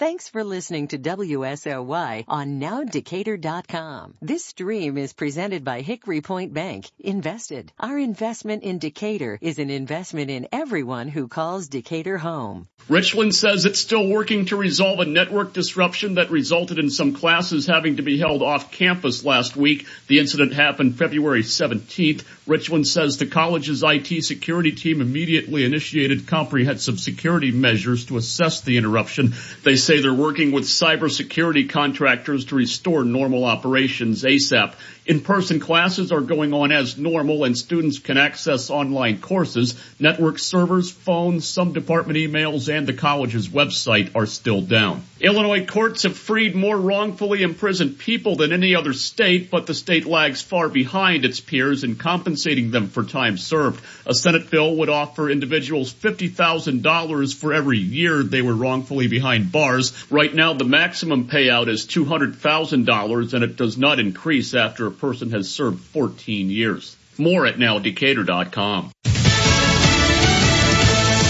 Thanks for listening to WSOY on NowDecatur.com. This stream is presented by Hickory Point Bank. Invested. Our investment in Decatur is an investment in everyone who calls Decatur home. Richland says it's still working to resolve a network disruption that resulted in some classes having to be held off campus last week. The incident happened February 17th. Richland says the college's IT security team immediately initiated comprehensive security measures to assess the interruption. They say they're working with cybersecurity contractors to restore normal operations ASAP. In-person classes are going on as normal and students can access online courses. Network servers, phones, some department emails, and the college's website are still down. Illinois courts have freed more wrongfully imprisoned people than any other state, but the state lags far behind its peers in compensating them for time served. A Senate bill would offer individuals $50,000 for every year they were wrongfully behind bars. Right now, the maximum payout is $200,000 and it does not increase after person has served 14 years. More at nowdecatur.com.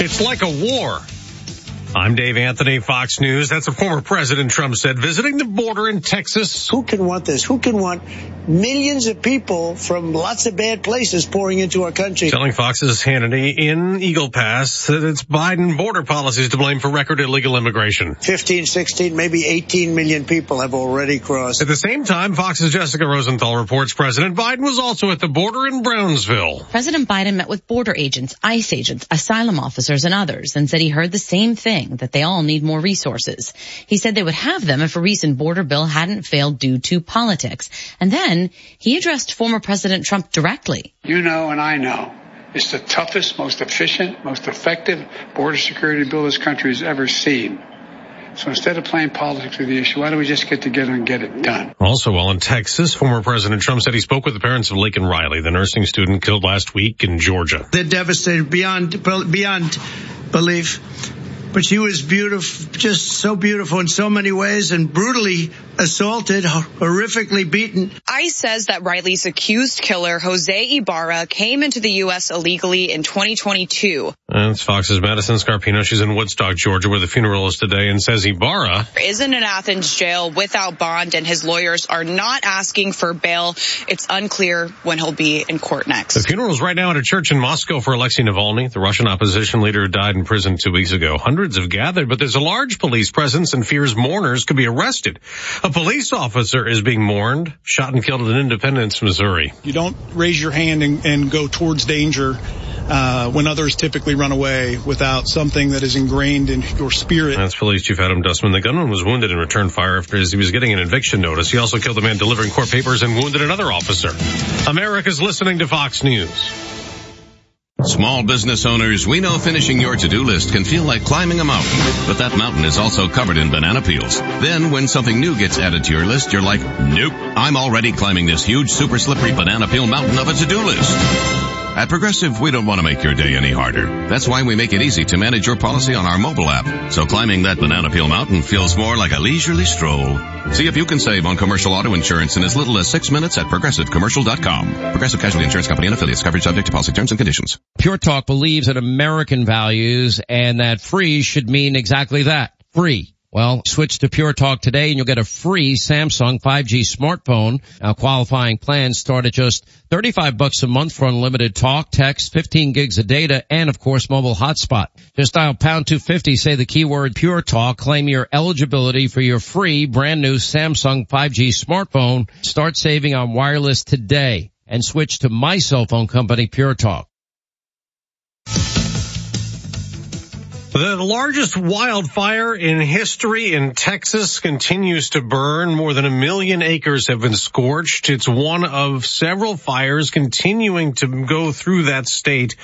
It's like a war. I'm Dave Anthony, Fox News. That's what former President Trump said visiting the border in Texas. Who can want this? Who can want millions of people from lots of bad places pouring into our country? Telling Fox's Hannity in Eagle Pass that it's Biden border policies to blame for record illegal immigration. 15, 16, maybe 18 million people have already crossed. At the same time, Fox's Jessica Rosenthal reports President Biden was also at the border in Brownsville. President Biden met with border agents, ICE agents, asylum officers, and others and said he heard the same thing that they all need more resources. He said they would have them if a recent border bill hadn't failed due to politics. And then he addressed former President Trump directly. You know and I know it's the toughest, most efficient, most effective border security bill this country has ever seen. So instead of playing politics with the issue, why don't we just get together and get it done? Also, while in Texas, former President Trump said he spoke with the parents of Laken Riley, the nursing student killed last week in Georgia. They're devastated beyond, beyond belief but she was beautiful, just so beautiful in so many ways and brutally assaulted, horrifically beaten. ICE says that Riley's accused killer, Jose Ibarra, came into the U.S. illegally in 2022. That's Fox's Madison Scarpino. She's in Woodstock, Georgia, where the funeral is today and says Ibarra isn't in an Athens jail without bond and his lawyers are not asking for bail. It's unclear when he'll be in court next. The funeral is right now at a church in Moscow for Alexei Navalny, the Russian opposition leader who died in prison two weeks ago. Hundreds have gathered, but there's a large police presence and fears mourners could be arrested. A police officer is being mourned, shot and killed in Independence, Missouri. You don't raise your hand and, and go towards danger uh, when others typically run away without something that is ingrained in your spirit. That's Police Chief Adam Dustman. The gunman was wounded and returned fire after he was getting an eviction notice. He also killed a man delivering court papers and wounded another officer. America's listening to Fox News. Small business owners, we know finishing your to-do list can feel like climbing a mountain, but that mountain is also covered in banana peels. Then when something new gets added to your list, you're like, nope, I'm already climbing this huge super slippery banana peel mountain of a to-do list. At Progressive, we don't want to make your day any harder. That's why we make it easy to manage your policy on our mobile app. So climbing that banana peel mountain feels more like a leisurely stroll. See if you can save on commercial auto insurance in as little as six minutes at progressivecommercial.com. Progressive Casualty Insurance Company and affiliates coverage subject to policy terms and conditions. Pure Talk believes in American values and that free should mean exactly that. Free. Well, switch to Pure Talk today and you'll get a free Samsung 5G smartphone. Now qualifying plans start at just 35 bucks a month for unlimited talk, text, 15 gigs of data, and of course mobile hotspot. Just dial pound 250, say the keyword Pure Talk, claim your eligibility for your free brand new Samsung 5G smartphone. Start saving on wireless today and switch to my cell phone company, Pure Talk. The largest wildfire in history in Texas continues to burn. More than a million acres have been scorched. It's one of several fires continuing to go through that state.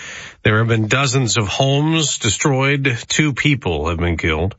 There have been dozens of homes destroyed. Two people have been killed.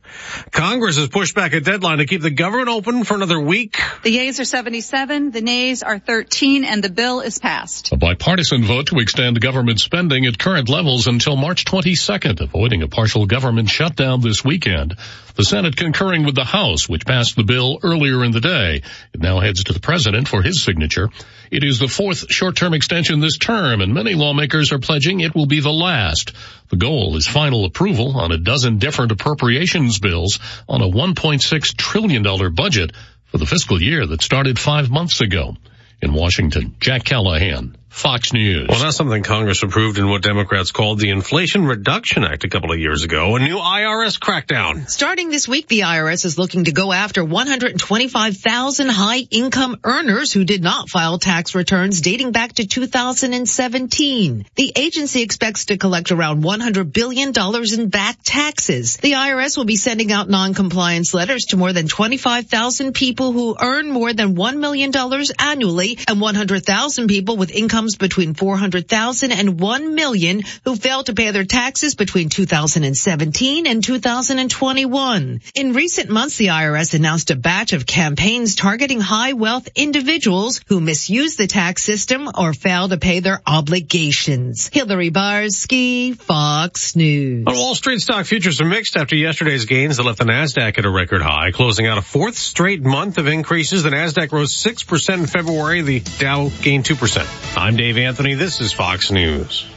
Congress has pushed back a deadline to keep the government open for another week. The yeas are 77, the nays are 13, and the bill is passed. A bipartisan vote to extend government spending at current levels until March 22nd, avoiding a partial government shutdown this weekend. The Senate concurring with the House, which passed the bill earlier in the day. It now heads to the president for his signature. It is the fourth short-term extension this term, and many lawmakers are pledging it will be the last. The goal is final approval on a dozen different appropriations bills on a $1.6 trillion budget for the fiscal year that started five months ago. In Washington, Jack Callahan, Fox News. Well, that's something Congress approved in what Democrats called the Inflation Reduction Act a couple of years ago, a new IRS crackdown. Starting this week, the IRS is looking to go after 125,000 high income earners who did not file tax returns dating back to 2017. The agency expects to collect around $100 billion in back taxes. The IRS will be sending out non-compliance letters to more than 25,000 people who earn more than $1 million annually and 100,000 people with incomes between 400,000 and 1 million who failed to pay their taxes between 2017 and 2021. In recent months, the IRS announced a batch of campaigns targeting high wealth individuals who misuse the tax system or fail to pay their obligations. Hillary Barsky, Fox News. On Wall Street, stock futures are mixed after yesterday's gains that left the Nasdaq at a record high, closing out a fourth straight month of increases. The Nasdaq rose 6% in February. The Dow gained 2%. I'm Dave Anthony. This is Fox News.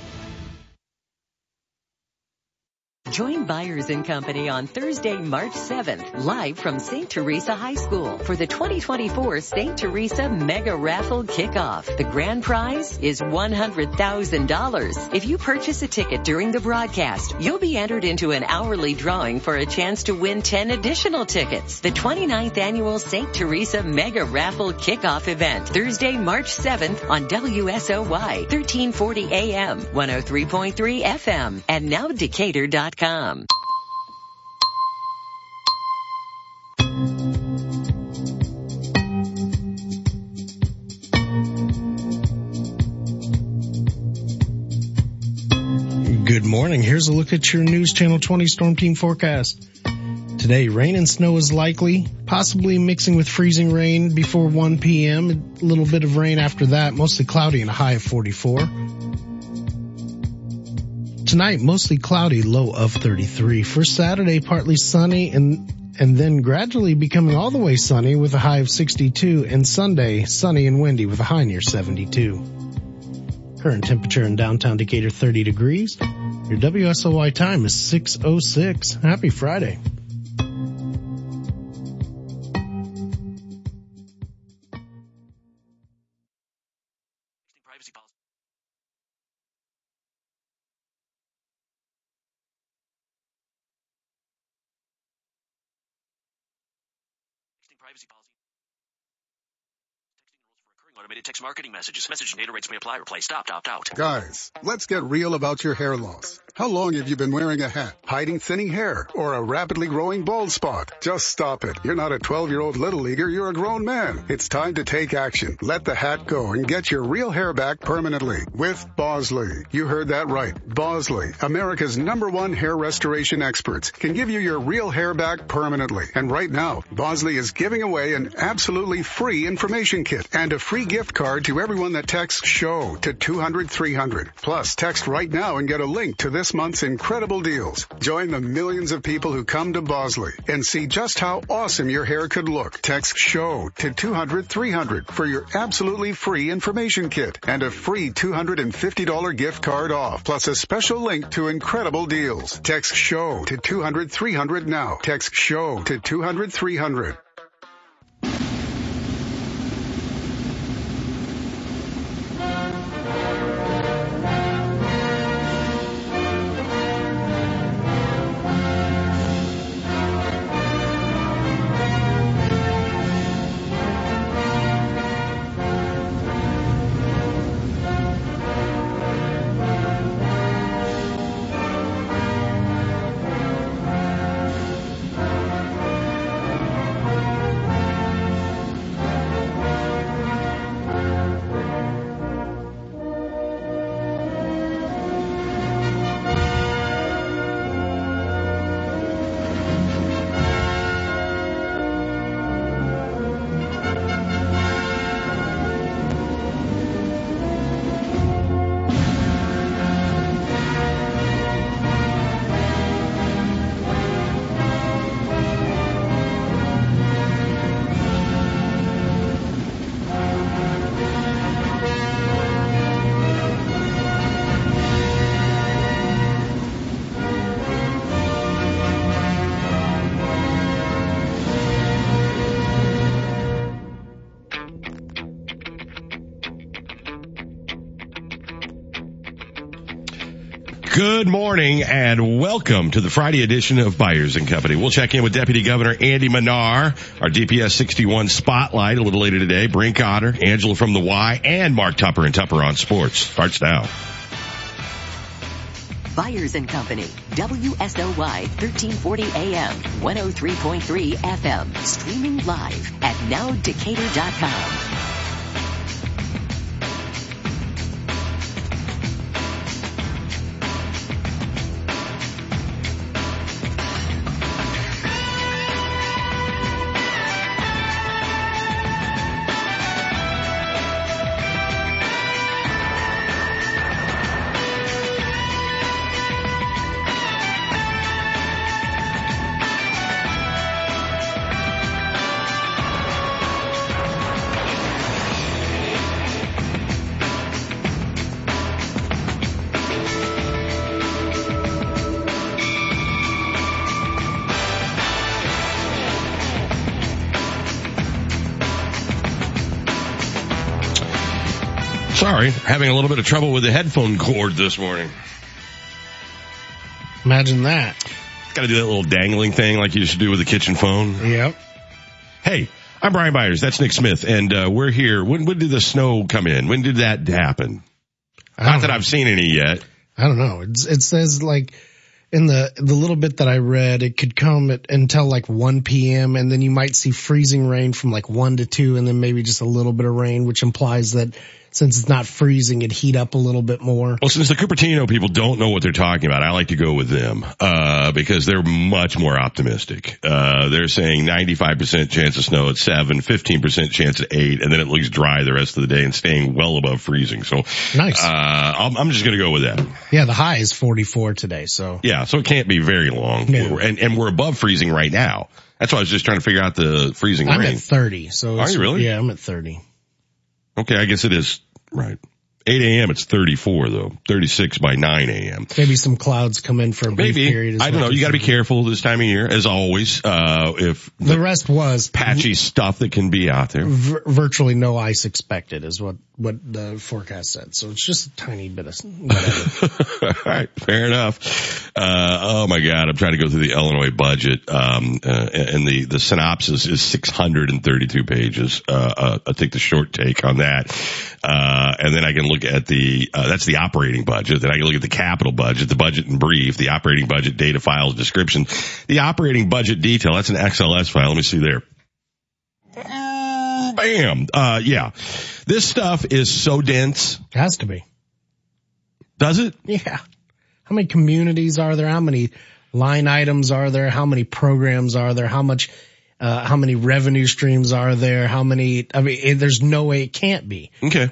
Join Byers and Company on Thursday, March 7th, live from St. Teresa High School for the 2024 St. Teresa Mega Raffle Kickoff. The grand prize is $100,000. If you purchase a ticket during the broadcast, you'll be entered into an hourly drawing for a chance to win 10 additional tickets. The 29th annual St. Teresa Mega Raffle Kickoff event, Thursday, March 7th on WSOY, 1340 AM, 103.3 FM, and now Decatur.com. Good morning. Here's a look at your News Channel 20 Storm Team forecast. Today, rain and snow is likely, possibly mixing with freezing rain before 1 p.m. A little bit of rain after that, mostly cloudy and a high of 44. Tonight, mostly cloudy, low of 33. For Saturday, partly sunny and and then gradually becoming all the way sunny with a high of 62 and Sunday sunny and windy with a high near 72. Current temperature in downtown Decatur 30 degrees. Your WSOY time is 606. Happy Friday. Privacy policy. Texting rules for recurring automated text marketing messages. Message data rates may apply. Replace. Stop. Opt out. Guys, let's get real about your hair loss. How long have you been wearing a hat, hiding thinning hair, or a rapidly growing bald spot? Just stop it. You're not a 12-year-old little leaguer, you're a grown man. It's time to take action. Let the hat go and get your real hair back permanently with Bosley. You heard that right. Bosley, America's number one hair restoration experts, can give you your real hair back permanently. And right now, Bosley is giving away an absolutely free information kit and a free gift card to everyone that texts SHOW to 200 300. Plus, text right now and get a link to this month's incredible deals. Join the millions of people who come to Bosley and see just how awesome your hair could look. Text SHOW to 200 300 for your absolutely free information kit and a free $250 gift card off, plus a special link to incredible deals. Text SHOW to 200 300 now. Text SHOW to 200 300. Good morning and welcome to the Friday edition of Byers and Company. We'll check in with Deputy Governor Andy Manar, our DPS 61 spotlight a little later today. Brink Otter, Angela from the Y, and Mark Tupper and Tupper on Sports. Starts now. Byers and Company, WSOY 1340 AM, 103.3 FM, streaming live at nowdecatur.com. Sorry, having a little bit of trouble with the headphone cord this morning. Imagine that. Got to do that little dangling thing like you used to do with the kitchen phone. Yep. Hey, I'm Brian Byers. That's Nick Smith, and uh, we're here. When, when did the snow come in? When did that happen? Not that. I've seen any yet. I don't know. It's, it says like in the the little bit that I read, it could come at, until like 1 p.m. and then you might see freezing rain from like 1 to 2 and then maybe just a little bit of rain, which implies that since it's not freezing, it'd heat up a little bit more. Well, since the Cupertino people don't know what they're talking about, I like to go with them, uh, because they're much more optimistic. Uh, they're saying 95% chance of snow at 7, 15% chance at 8, and then it looks dry the rest of the day and staying well above freezing. So, Nice. uh, I'm, I'm just gonna go with that. Yeah, the high is 44 today, so. Yeah, so it can't be very long. No. And, and we're above freezing right now. That's why I was just trying to figure out the freezing I'm at 30, so. Are you really? Yeah, I'm at 30. Okay, I guess it is, right. 8 a.m. it's 34 though. 36 by 9 a.m. Maybe some clouds come in for a brief Maybe. period. I don't know. You gotta be careful this time of year, as always. Uh, if The rest was patchy stuff that can be out there. vir- virtually no ice expected is what, what the forecast said. So it's just a tiny bit of. All right, fair enough. Uh, oh my God, I'm trying to go through the Illinois budget, um, uh, and the, the synopsis is 632 pages. Uh, uh, I'll take the short take on that. Uh, and then I can look at the, uh, that's the operating budget. Then I can look at the capital budget, the budget in brief, the operating budget data files description, the operating budget detail. That's an XLS file. Let me see there. Bam. Uh, yeah. This stuff is so dense. It Has to be. Does it? Yeah. How many communities are there? How many line items are there? How many programs are there? How much, uh, how many revenue streams are there? How many, I mean, there's no way it can't be. Okay.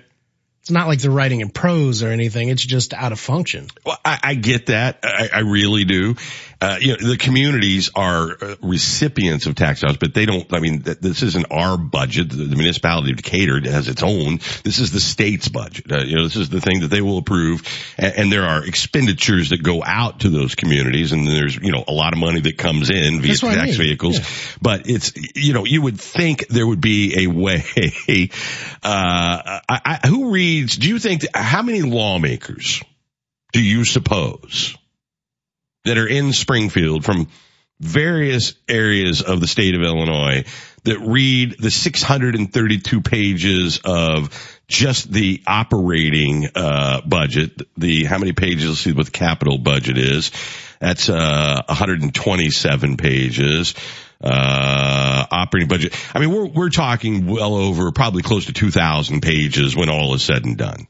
It's not like they're writing in prose or anything. It's just out of function. Well, I, I get that. I, I really do. Uh, you know, the communities are uh, recipients of tax dollars, but they don't, I mean, th- this isn't our budget. The, the municipality of Decatur has its own. This is the state's budget. Uh, you know, this is the thing that they will approve. And, and there are expenditures that go out to those communities and there's, you know, a lot of money that comes in via That's what I tax mean. vehicles. But it's, you know, you would think there would be a way, uh, I, I, who reads, do you think, how many lawmakers do you suppose that are in Springfield from various areas of the state of Illinois that read the 632 pages of just the operating uh, budget, the how many pages? Let's see what the capital budget is. That's uh, 127 pages. Uh, operating budget. I mean, we're we're talking well over probably close to 2,000 pages when all is said and done.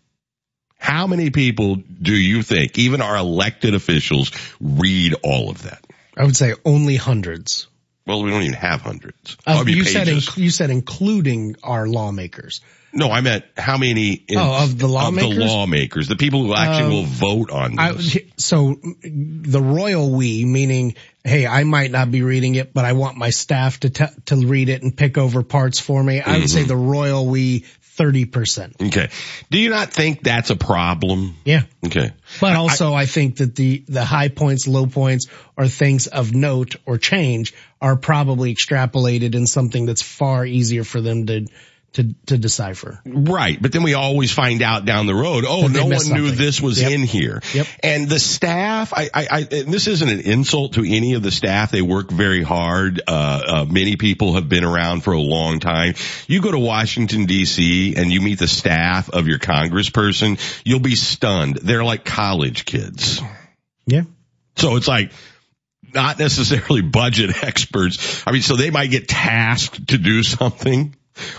How many people do you think, even our elected officials, read all of that? I would say only hundreds. Well, we don't even have hundreds. Uh, I mean, you said, inc- you said including our lawmakers. no, I meant how many in- Oh, of the lawmakers? the lawmakers, the people who actually Um, will vote on I, this. so the royal we, meaning, hey, I might not be reading it, but I want my staff to, to read it and pick over parts for me. I would say Mhm. the royal we, 30%. okay. Do you not think that's a problem? Yeah. Okay. But also I, think that the, the high points, low points, or things of note or change are probably extrapolated in something that's far easier for them to, to, to decipher. Right. But then we always find out down the road, oh, no one missed knew this was Yep. in here. Yep. And the staff, I, I, I, and this isn't an insult to any of the staff. They work very hard. Uh, uh, many people have been around for a long time. You go to Washington DC and you meet the staff of your congressperson, you'll be stunned. They're like college kids. Yeah. So it's like, not necessarily budget experts. I mean, so they might get tasked to do something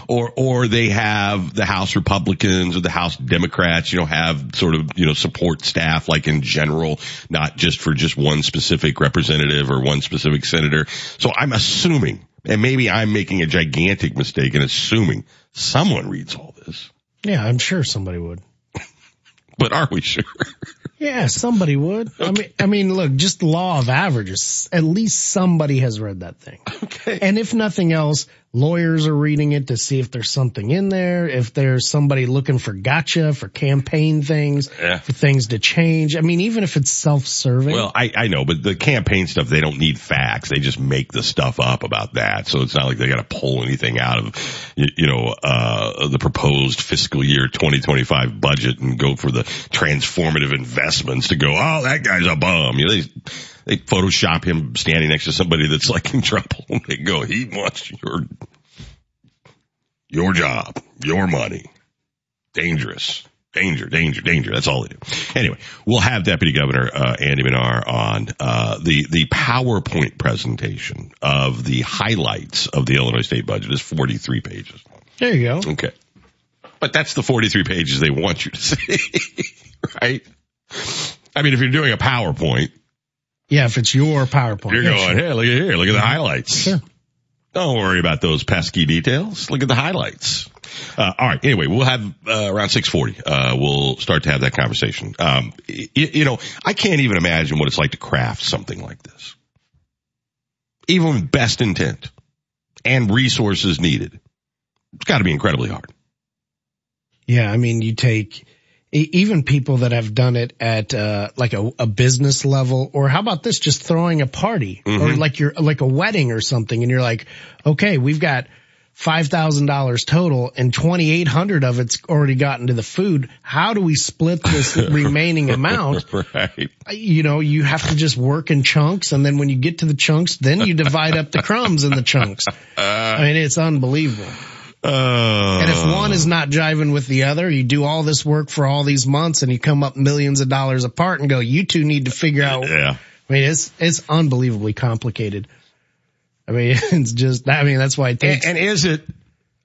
or, or they have the House Republicans or the House Democrats, you know, have sort of, you know, support staff like in general, not just for just one specific representative or one specific senator. So I'm assuming, and maybe I'm making a gigantic mistake in assuming someone reads all this, Yeah, I'm sure somebody would. but are we sure? Yeah, somebody would. I mean, I mean, look, just law of averages. At least somebody has read that thing. Okay. And if nothing else, lawyers are reading it to see if there's something in there, if there's somebody looking for gotcha, for campaign things, Yeah. for things to change. I mean, even if it's self-serving. Well, I, I know, but the campaign stuff, they don't need facts. They just make the stuff up about that. So it's not like they got to pull anything out of, you, you know, uh, the proposed fiscal year 2025 budget and go for the transformative investments to go, oh, that guy's a bum. You know, they, they Photoshop him standing next to somebody that's like in trouble. And they go, he wants your, your job, your money. Dangerous. Danger, danger, danger. That's all they do. Anyway, we'll have Deputy Governor uh, Andy Manar on uh, the the PowerPoint presentation of the highlights of the Illinois state budget is 43 pages. there you go. Okay, but that's the 43 pages they want you to see, right? I mean, if you're doing a PowerPoint, Yeah, if it's your PowerPoint. you're Yeah, going, sure. hey, look at here, look at the highlights. Sure. Don't worry about those pesky details. Look at the highlights. Uh, all right. Anyway, we'll have uh, around six forty. Uh, we'll start to have that conversation. Um, y- you know, I can't even imagine what it's like to craft something like this, even with best intent and resources needed. It's got to be incredibly hard. Yeah, I mean, you take even people that have done it at uh, like a, a business level, or how about this? Just throwing a party, or Mhm. like you're like a wedding or something, and you're like, okay, we've got five thousand dollars total, and twenty eight hundred of it's already gotten to the food. How do we split this remaining amount? right. You know, you have to just work in chunks, and then when you get to the chunks, then you divide up the crumbs in the chunks. I mean, it's unbelievable. Uh, And if one is not jiving with the other, you do all this work for all these months and you come up millions of dollars apart and go, you two need to figure out. yeah. I mean, it's, it's unbelievably complicated. I mean, it's just, I mean, that's why it And, takes, and is it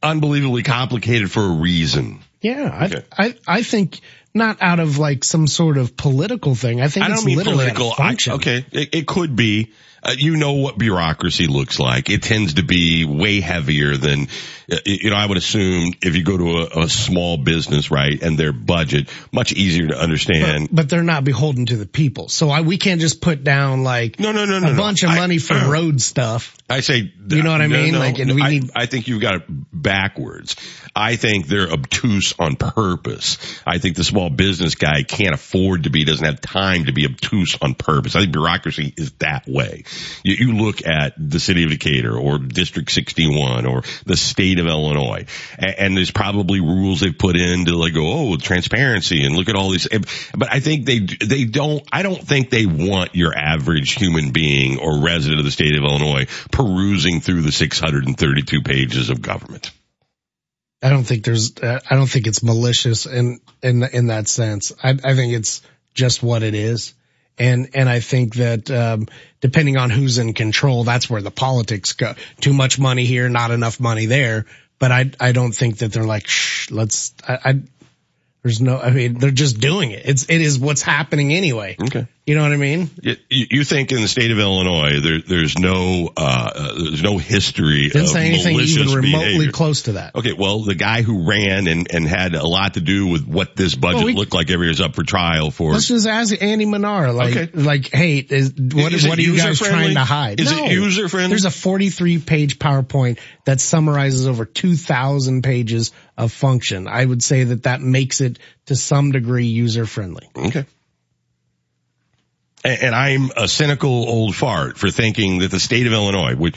unbelievably complicated for a reason? yeah, I, Okay. I, I think not out of like some sort of political thing. I think I it's don't mean political. I, okay, it, it could be. Uh, you know what bureaucracy looks like. It tends to be way heavier than, uh, you know, I would assume if you go to a, a small business, right, and their budget, much easier to understand. But they're not beholden to the people. So I, we can't just put down like No, no, no, no, a no. bunch of I- money for road stuff. I say, You know what I mean? Like, and we I, need- I think you've got it backwards. I think they're obtuse on purpose. I think the small business guy can't afford to be, doesn't have time to be obtuse on purpose. I think bureaucracy is that way. You, you look at the city of Decatur or District 61 or the state of Illinois, and, and there's probably rules they've put in to like go, oh, transparency and look at all these. But I think they they don't. I don't think they want your average human being or resident of the state of Illinois perusing through the 632 pages of government. I don't think there's, I don't think it's malicious in, in, in that sense. I, I think it's just what it is. And, and I think that, um, depending on who's in control, that's where the politics go. Too much money here, not enough money there. But I, I don't think that they're like, shh, let's, I, I there's no, I mean, they're just doing it. It's, it is what's happening anyway. Okay. You know what I mean? You, you think in the state of Illinois there, there's no uh, there's no history Didn't of say anything even remotely behavior. close to that. Okay, well, the guy who ran and, and had a lot to do with what this budget Well, we- looked like every year is up for trial for. Let's just ask Andy Manar, like, Okay. like, hey, is, what, Is what are you guys user-friendly? trying to hide? Is it user-friendly? There's a 43 page PowerPoint that summarizes over 2,000 pages of function. I would say that that makes it to some degree user friendly. Okay. And, I'm a cynical old fart for thinking that the state of Illinois would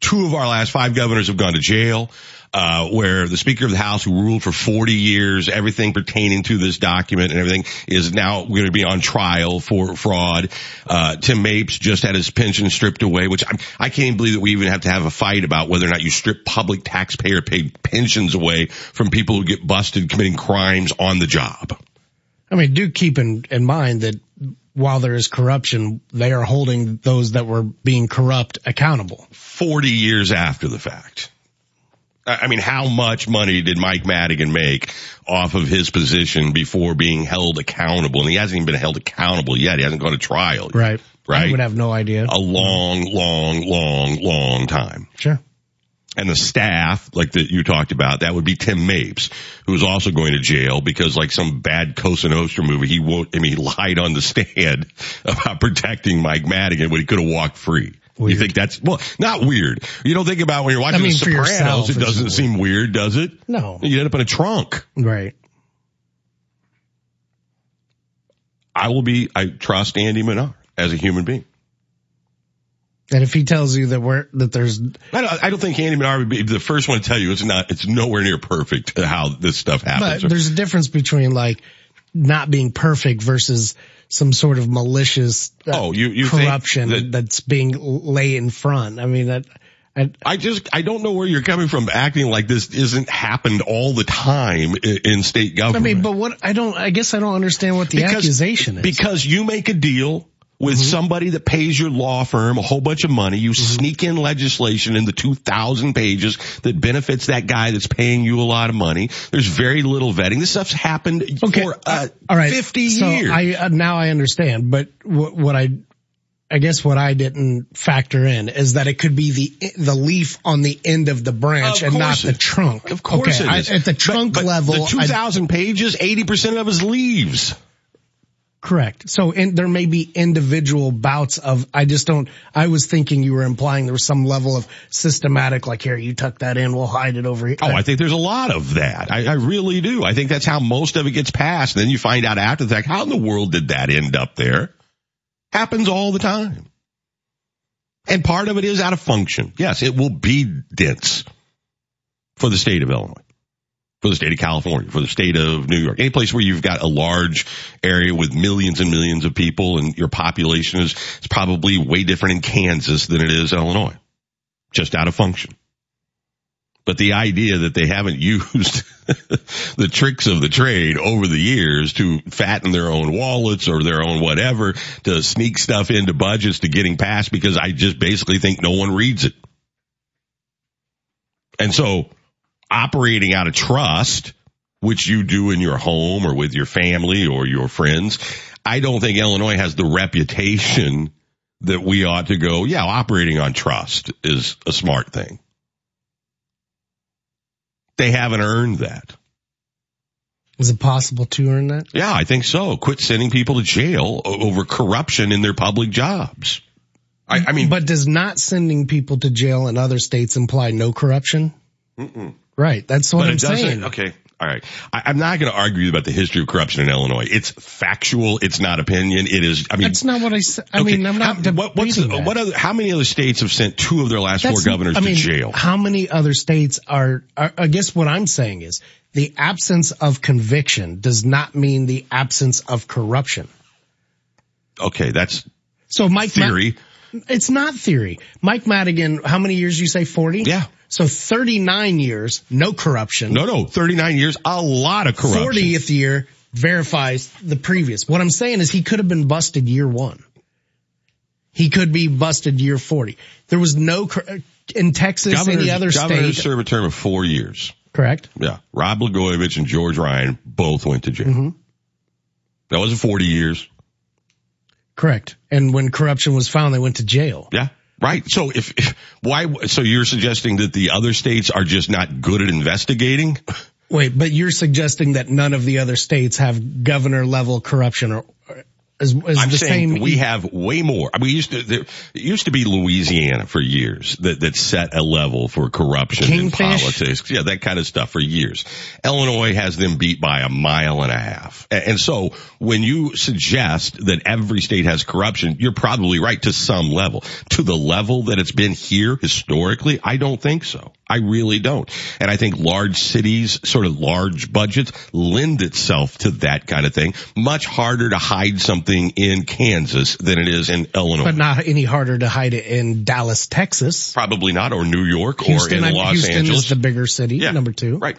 Two of our last five governors have gone to jail. Uh, where the Speaker of the House, who ruled for 40 years, everything pertaining to this document and everything is now going to be on trial for fraud. Uh, Tim Mapes just had his pension stripped away, which I, I can't even believe that we even have to have a fight about whether or not you strip public taxpayer paid pensions away from people who get busted committing crimes on the job. I mean, do keep in, in mind that while there is corruption, they are holding those that were being corrupt accountable. 40 years after the fact. I mean, how much money did Mike Madigan make off of his position before being held accountable? And he hasn't even been held accountable yet. He hasn't gone to trial. Yet, Right. Right. I would have no idea. A long, long, long, long time. Sure. And the staff, like that you talked about, that would be Tim Mapes, who's also going to jail because like some bad Cosa Nostra movie, he won't, I mean, he lied on the stand about protecting Mike Madigan when he could have walked free. You think that's, well, not weird. You don't think about when you're watching I mean, The for yourself, Sopranos, it doesn't weird. seem weird, does it? No. You end up in a trunk. Right. I will be, I trust Andy Manar as a human being. And if he tells you that we're, that there's, I don't, I don't think Andy Manar would be the first one to tell you it's not, it's nowhere near perfect how this stuff happens. but there's a difference between like not being perfect versus some sort of malicious uh, Oh, you- you corruption that- that's being laid in front. I mean, that, I, I just, I don't know where you're coming from acting like this isn't happened all the time in, in state government. I mean, but what, I don't, I guess I don't understand what the accusation is. Because you make a deal with Mm-hmm. somebody that pays your law firm a whole bunch of money. You Mm-hmm. sneak in legislation in the 2,000 pages that benefits that guy that's paying you a lot of money. There's very little vetting. This stuff's happened for uh, All right. 50 so years. I, uh, now I understand, but what, what I, I guess what I didn't factor in is that it could be the, the leaf on the end of the branch Of and not the trunk. Of course okay, it is. I, at the trunk but level. the I- 2,000 pages, 80% of is leaves. Correct. So in, there may be individual bouts of, I just don't, I was thinking you were implying there was some level of systematic, like here, you tuck that in, we'll hide it over here. Oh, I think there's a lot of that. I, I really do. I think that's how most of it gets passed. And then you find out after the fact, how in the world did that end up there? Happens all the time. And part of it is out of function. Yes, it will be dense for the state of Illinois, for the state of California, for the state of New York, any place where you've got a large area with millions and millions of people and your population is, is probably way different in Kansas than it is in Illinois. Just out of function. But the idea that they haven't used the tricks of the trade over the years to fatten their own wallets or their own whatever to sneak stuff into budgets to getting passed because I just basically think no one reads it. And so operating out of trust, which you do in your home or with your family or your friends, I don't think Illinois has the reputation that we ought to go, yeah, operating on trust is a smart thing. They haven't earned that. Is it possible to earn that? Yeah, I think so. Quit sending people to jail over corruption in their public jobs. I, I mean, but does not sending people to jail in other states imply no corruption? Mm-mm. Right. That's what but I'm saying. Okay. All right. I, I'm not going to argue about the history of corruption in Illinois. It's factual. It's not opinion. It is. I mean, That's not what I said. I okay, mean, I'm not how- what, what's the, that. what other, how many other states have sent two of their last That's- four governors I mean, to jail? How many other states are, are, I guess what I'm saying is the absence of conviction does not mean the absence of corruption. Okay, that's So Mike, Ma- theory. it's not theory. Mike Madigan, how many years you say 40? Yeah. So 39 years, no corruption. No, no, 39 years, a lot of corruption. 40th year verifies the previous. What I'm saying is he could have been busted year one. He could be busted year 40. There was no, in Texas, Governors, any other state, serve a term of four years. correct? Yeah. Rod Blagojevich and George Ryan both went to jail. Mm-hmm. That wasn't 40 years. Correct. And when corruption was found, they went to jail. Yeah. Right. So if, if why, so you're suggesting that the other states are just not good at investigating? Wait, but you're suggesting that none of the other states have governor level corruption or, is, is I'm the saying same. we have way more. We used to there used to be Louisiana for years that that set a level for corruption in politics. Yeah, that kind of stuff for years. Illinois has them beat by a mile and a half. And so when you suggest that every state has corruption, you're probably right to some level. To the level that it's been here historically, I don't think so. I really don't. And I think large cities, sort of large budgets, lend itself to that kind of thing. Much harder to hide something in Kansas than it is in Illinois. but not any harder to hide it in Dallas, Texas. Probably not, or New York, Houston, or in I- Los Houston Angeles. is the bigger city, Yeah. number two. Right.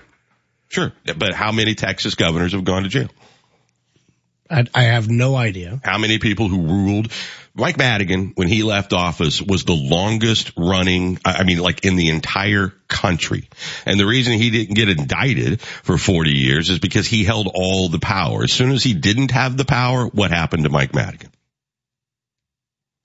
Sure. But how many Texas governors have gone to jail? I, I have no idea. How many people who ruled Mike Madigan when he left office was the longest running, I mean, like in the entire country. And the reason he didn't get indicted for 40 years is because he held all the power. As soon as he didn't have the power, what happened to Mike Madigan?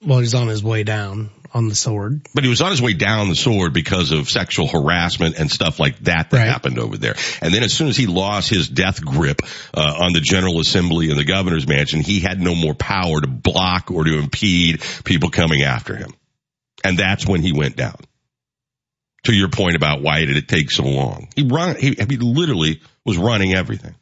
Well, he's on his way down on the sword. But he was on his way down the sword because of sexual harassment and stuff like that that happened over there. And then as soon as he lost his death grip uh, on the General Assembly and the governor's mansion, he had no more power to block or to impede people coming after him. And that's when he went down. To your point about why did it take so long? He run, he, he literally was running everything.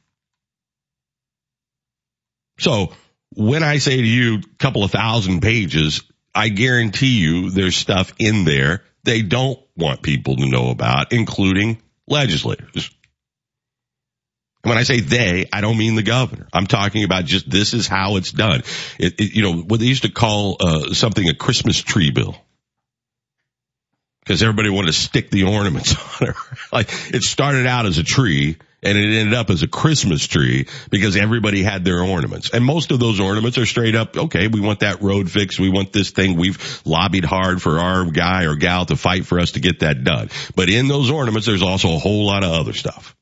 So when I say to you, a couple of thousand pages, I guarantee you there's stuff in there they don't want people to know about, including legislators. And when I say they, I don't mean the governor. I'm talking about just this is how it's done. It, it, you know, what they used to call uh, something a Christmas tree bill. Because everybody wanted to stick the ornaments on it. like it started out as a tree and it ended up as a Christmas tree because everybody had their ornaments. And most of those ornaments are straight up, okay, we want that road fixed. We want this thing. We've lobbied hard for our guy or gal to fight for us to get that done. But in those ornaments, there's also a whole lot of other stuff.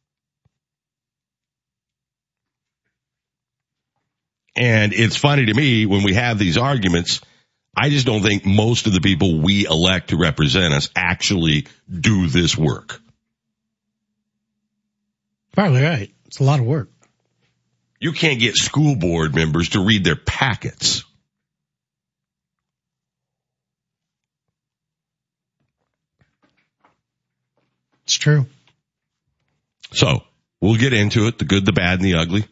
And it's funny to me when we have these arguments, I just don't think most of the people we elect to represent us actually do this work. Probably right. It's a lot of work. You can't get school board members to read their packets. It's true. So we'll get into it, the good, the bad, and the ugly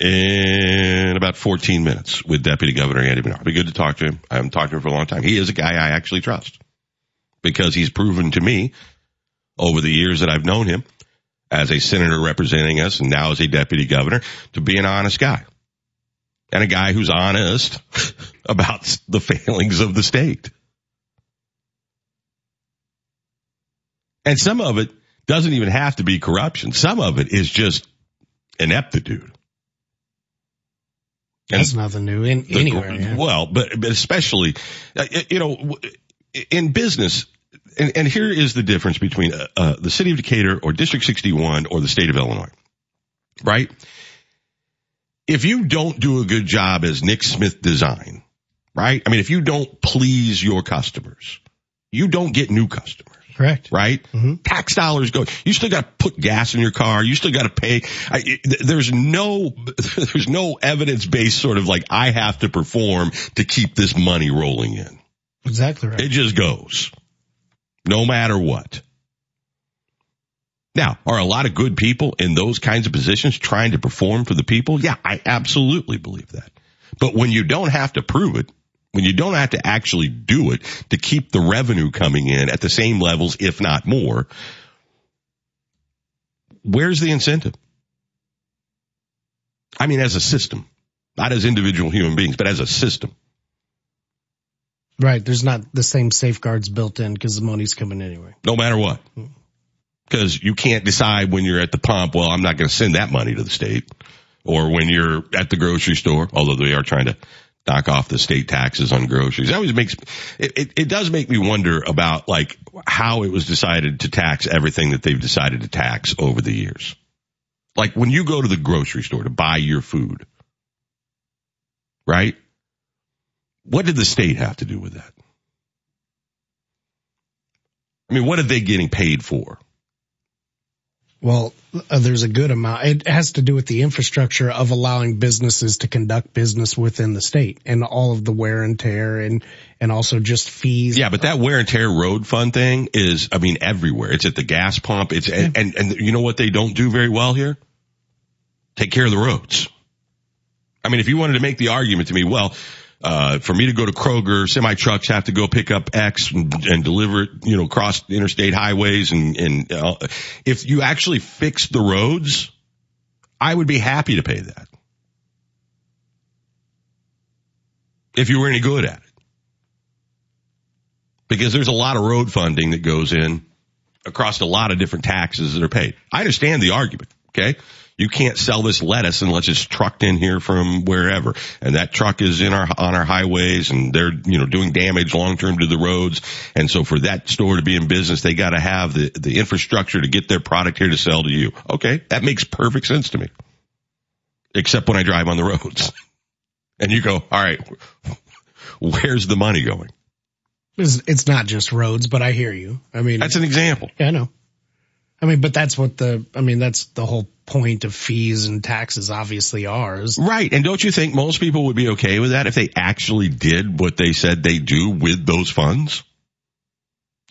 in about 14 minutes with Deputy Governor Andy Manar. Be good to talk to him. I haven't talked to him for a long time. He is a guy I actually trust because he's proven to me over the years that I've known him as a senator representing us and now as a deputy governor to be an honest guy and a guy who's honest about the failings of the state. And some of it doesn't even have to be corruption. Some of it is just ineptitude. That's nothing new in, The- anywhere. yeah. Well, but, but especially, uh, you know, in business, and, and here is the difference between uh, uh, the city of Decatur or District 61 or the state of Illinois, right? If you don't do a good job as Nick Smith design, right? I mean, if you don't please your customers, you don't get new customers. Correct. Right? Tax dollars go. You still got to put gas in your car. You still got to pay. I, th- there's no, there's no evidence based sort of like I have to perform to keep this money rolling in. Exactly right. It just goes. No matter what. Now, are a lot of good people in those kinds of positions trying to perform for the people? Yeah, I absolutely believe that. But when you don't have to prove it, when you don't have to actually do it to keep the revenue coming in at the same levels, if not more, where's the incentive? I mean, as a system, not as individual human beings, but as a system. Right. There's not the same safeguards built in because the money's coming anyway. no matter what. Hmm. Because you can't decide when you're at the pump, well, I'm not going to send that money to the state. Or when you're at the grocery store, although they are trying to knock off the state taxes on groceries. That always makes, it, it, it does make me wonder about like how it was decided to tax everything that they've decided to tax over the years. Like when you go to the grocery store to buy your food, right? What did the state have to do with that? I mean, what are they getting paid for? Well, uh, there's a good amount. It has to do with the infrastructure of allowing businesses to conduct business within the state and all of the wear and tear and, and also just fees. Yeah, but that wear and tear road fund thing is, I mean, everywhere. It's at the gas pump. It's, and, and, and you know what they don't do very well here? Take care of the roads. I mean, if you wanted to make the argument to me, well, uh, for me to go to Kroger, semi trucks have to go pick up X and, and deliver it, you know, across interstate highways. And, and uh, if you actually fix the roads, I would be happy to pay that. If you were any good at it. Because there's a lot of road funding that goes in across a lot of different taxes that are paid. I understand the argument. Okay. You can't sell this lettuce unless it's trucked in here from wherever. And that truck is in our, on our highways and they're, you know, doing damage long term to the roads. And so for that store to be in business, they got to have the, the infrastructure to get their product here to sell to you. Okay. That makes perfect sense to me. Except when I drive on the roads and you go, all right, where's the money going? It's, it's not just roads, but I hear you. I mean, that's an example. Yeah, I know. I mean, but that's what the, I mean, that's the whole point of fees and taxes obviously are. Right. And don't you think most people would be okay with that if they actually did what they said they do with those funds?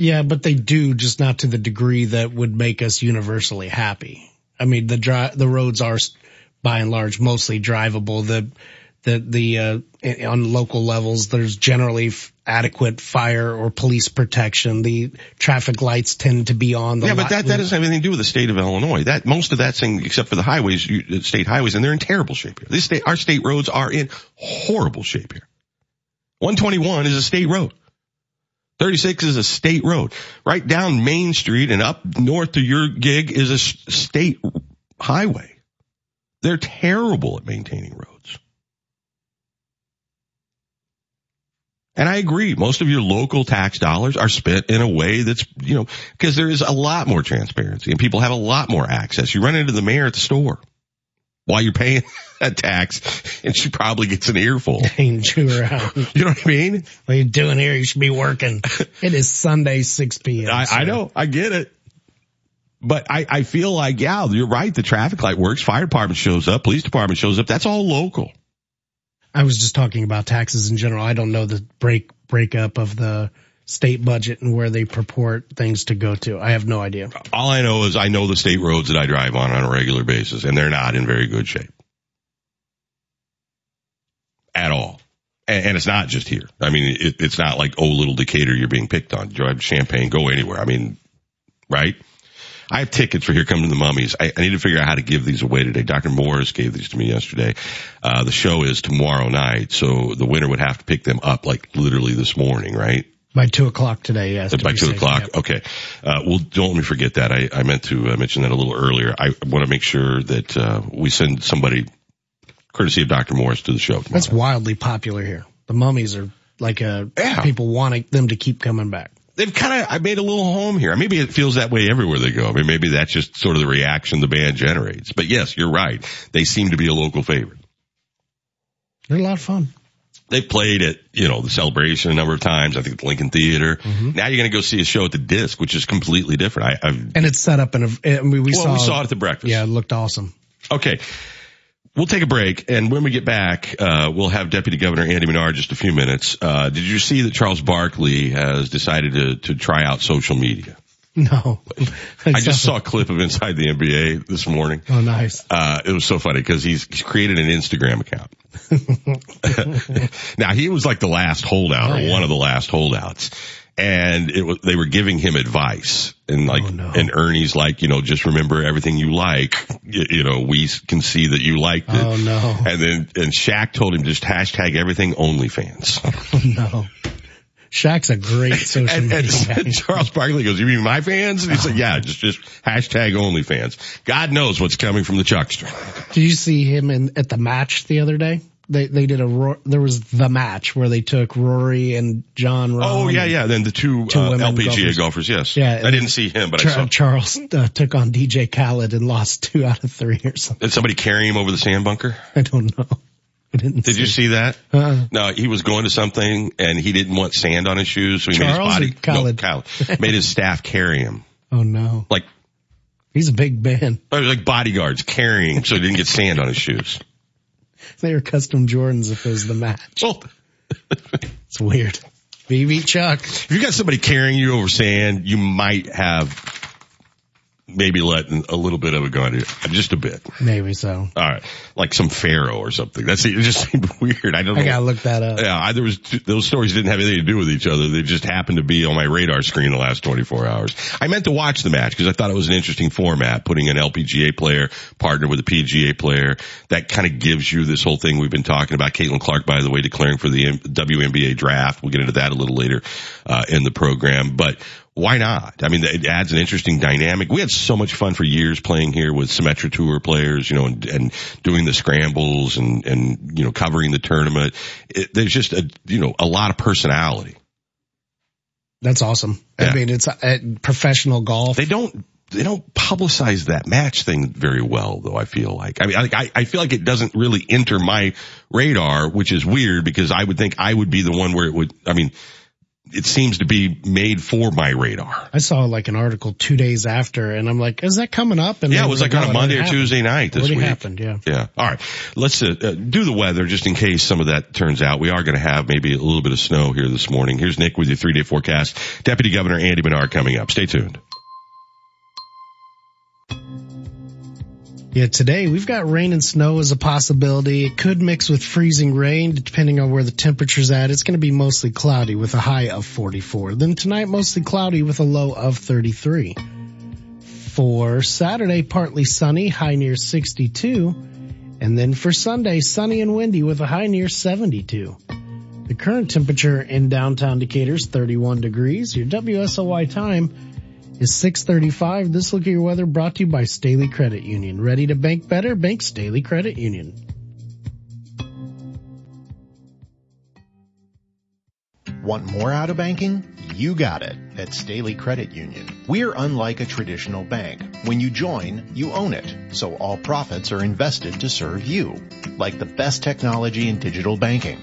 yeah, but they do just not to the degree that would make us universally happy. I mean, the dri- the roads are by and large mostly drivable. The, the, the, uh, on local levels, there's generally f- adequate fire or police protection. The traffic lights tend to be on the yeah, but that, that doesn't have anything to do with the state of Illinois. That, most of that thing, except for the highways, you, state highways, and they're in terrible shape here. This state, our state roads are in horrible shape here. 121 is a state road. 36 is a state road. Right down Main Street and up north to your gig is a state highway. They're terrible at maintaining roads. And I agree. Most of your local tax dollars are spent in a way that's, you know, because there is a lot more transparency and people have a lot more access. You run into the mayor at the store while you're paying a tax and she probably gets an earful. You. You know what I mean? What are you doing here? You should be working. It is Sunday, 6 p.m. I, I know. I get it. But I, I feel like, yeah, you're right. The traffic light works. Fire department shows up. Police department shows up. That's all local. I was just talking about taxes in general. I don't know the break breakup of the state budget and where they purport things to go to. I have no idea. All I know is I know the state roads that I drive on on a regular basis and they're not in very good shape. At all. And, and it's not just here. I mean, it, it's not like, oh, little Decatur, you're being picked on. Drive to Champaign, go anywhere. I mean, right? I have tickets for Here Come to the Mummies. I, I need to figure out how to give these away today. Dr. Morris gave these to me yesterday. Uh, the show is tomorrow night, so the winner would have to pick them up like literally this morning, right? By two o'clock today, yes. By two safe. o'clock. Yep. Okay. Uh, well, don't let me forget that. I, I meant to uh, mention that a little earlier. I want to make sure that, uh, we send somebody courtesy of Dr. Morris to the show. tomorrow. That's wildly popular here. The mummies are like uh people wanting them to keep coming back. They've kind of, I made a little home here. Maybe it feels that way everywhere they go. I mean, maybe that's just sort of the reaction the band generates. But yes, you're right. They seem to be a local favorite. They're a lot of fun. They played at, you know, the celebration a number of times. I think at the Lincoln Theater. Mm-hmm. Now you're going to go see a show at the disc, which is completely different. I, I've, And it's set up in a, I mean, we well, saw, we saw it at the breakfast. yeah, it looked awesome. Okay. We'll take a break, and when we get back, uh, we'll have Deputy Governor Andy Manar just a few minutes. Uh, did you see that Charles Barkley has decided to, to try out social media? No. I just saw a clip of Inside the NBA this morning. Oh, nice. Uh, it was so funny because he's, he's created an Instagram account. now he was like the last holdout Oh, or yeah. one of the last holdouts. And it was, they were giving him advice and like, Oh, and Ernie's like, you know, just remember everything you like. You, you know, we can see that you liked it. Oh, no. And then, and Shaq told him just hashtag everything OnlyFans. Oh no. Shaq's a great social And, media and guy. Charles Barkley goes, you mean my fans? And he said, yeah, just, just hashtag OnlyFans. God knows what's coming from the Chuckster. Did you see him in at the match the other day? They they did a there was the match where they took Rory and John. Rahm Oh yeah, yeah. Then the two, Two uh, LPGA golfers. golfers. yes. Yeah, I didn't see him, but I saw. Charles uh, took on DJ Khaled and lost two out of three or something. Did somebody carry him over the sand bunker? I don't know. I didn't. Did you see that? Uh, No, he was going to something and he didn't want sand on his shoes, so he Charles made his body. Khaled? No, Khaled. made his staff carry him. oh no. Like, He's a big man. It was like bodyguards carrying so he didn't get sand on his shoes. They were custom Jordans if it was the match. Well, oh. It's weird. BB Chuck. if you got somebody carrying you over sand, you might have maybe letting a little bit of it go you. Just a bit. Maybe so. All right. Like some pharaoh or something. That's it. Just seemed weird. I don't know. I gotta look that up. Yeah, I, there was those stories didn't have anything to do with each other. They just happened to be on my radar screen the last 24 hours. I meant to watch the match because I thought it was an interesting format, putting an LPGA player partner with a PGA player. That kind of gives you this whole thing we've been talking about. Caitlin Clark, by the way, declaring for the WNBA draft. We'll get into that a little later uh, in the program, but. Why not? I mean, it adds an interesting dynamic. We had so much fun for years playing here with Symetra Tour players, you know, and, and doing the scrambles and, and, you know, covering the tournament. It, there's just a, you know, a lot of personality. That's awesome. Yeah. I mean, it's uh, professional golf. They don't, they don't publicize that match thing very well though, I feel like. I mean, I, I feel like it doesn't really enter my radar, which is weird because I would think I would be the one where it would, I mean, it seems to be made for my radar. I saw like an article two days after and I'm like, is that coming up? And Yeah, it was like on a Monday or Tuesday night this week. happened, yeah. Yeah. All right. Let's uh, uh, do the weather just in case some of that turns out. We are going to have maybe a little bit of snow here this morning. Here's Nick with your three day forecast. Deputy Governor Andy Manar coming up. Stay tuned. Yeah, today we've got rain and snow as a possibility. It could mix with freezing rain depending on where the temperature's at. It's going to be mostly cloudy with a high of 44. Then tonight mostly cloudy with a low of 33. For Saturday, partly sunny, high near 62. And then for Sunday, sunny and windy with a high near 72. The current temperature in downtown Decatur is 31 degrees. Your WSOY time is 635. This look at your weather brought to you by Staley Credit Union. Ready to bank better? Bank Staley Credit Union. Want more out of banking? You got it at Staley Credit Union. We're unlike a traditional bank. When you join, you own it, so all profits are invested to serve you. Like the best technology in digital banking,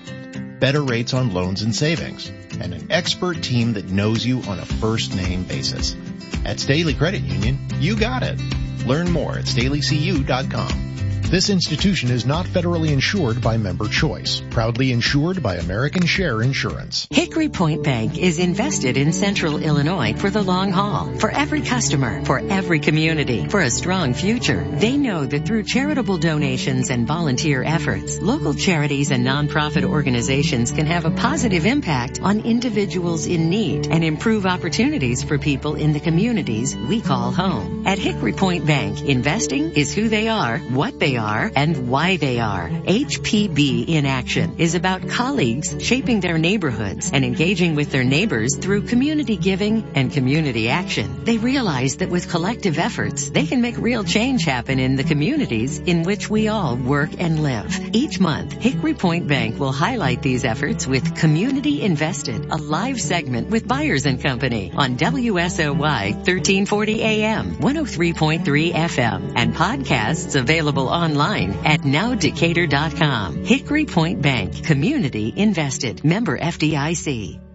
better rates on loans and savings, and an expert team that knows you on a first name basis. At Staley Credit Union, you got it. Learn more at staleycu.com. This institution is not federally insured by Member Choice, proudly insured by American Share Insurance. Hickory Point Bank is invested in Central Illinois for the long haul, for every customer, for every community, for a strong future. They know that through charitable donations and volunteer efforts, local charities and nonprofit organizations can have a positive impact on individuals in need and improve opportunities for people in the communities we call home. At Hickory Point Bank, investing is who they are, what they and why they are. HPB in Action is about colleagues shaping their neighborhoods and engaging with their neighbors through community giving and community action. They realize that with collective efforts, they can make real change happen in the communities in which we all work and live. Each month, Hickory Point Bank will highlight these efforts with Community Invested, a live segment with Byers and Company on WSOY 1340 AM, 103.3 FM, and podcasts available online at nowdecatur.com. Hickory Point Bank, community invested, member FDIC.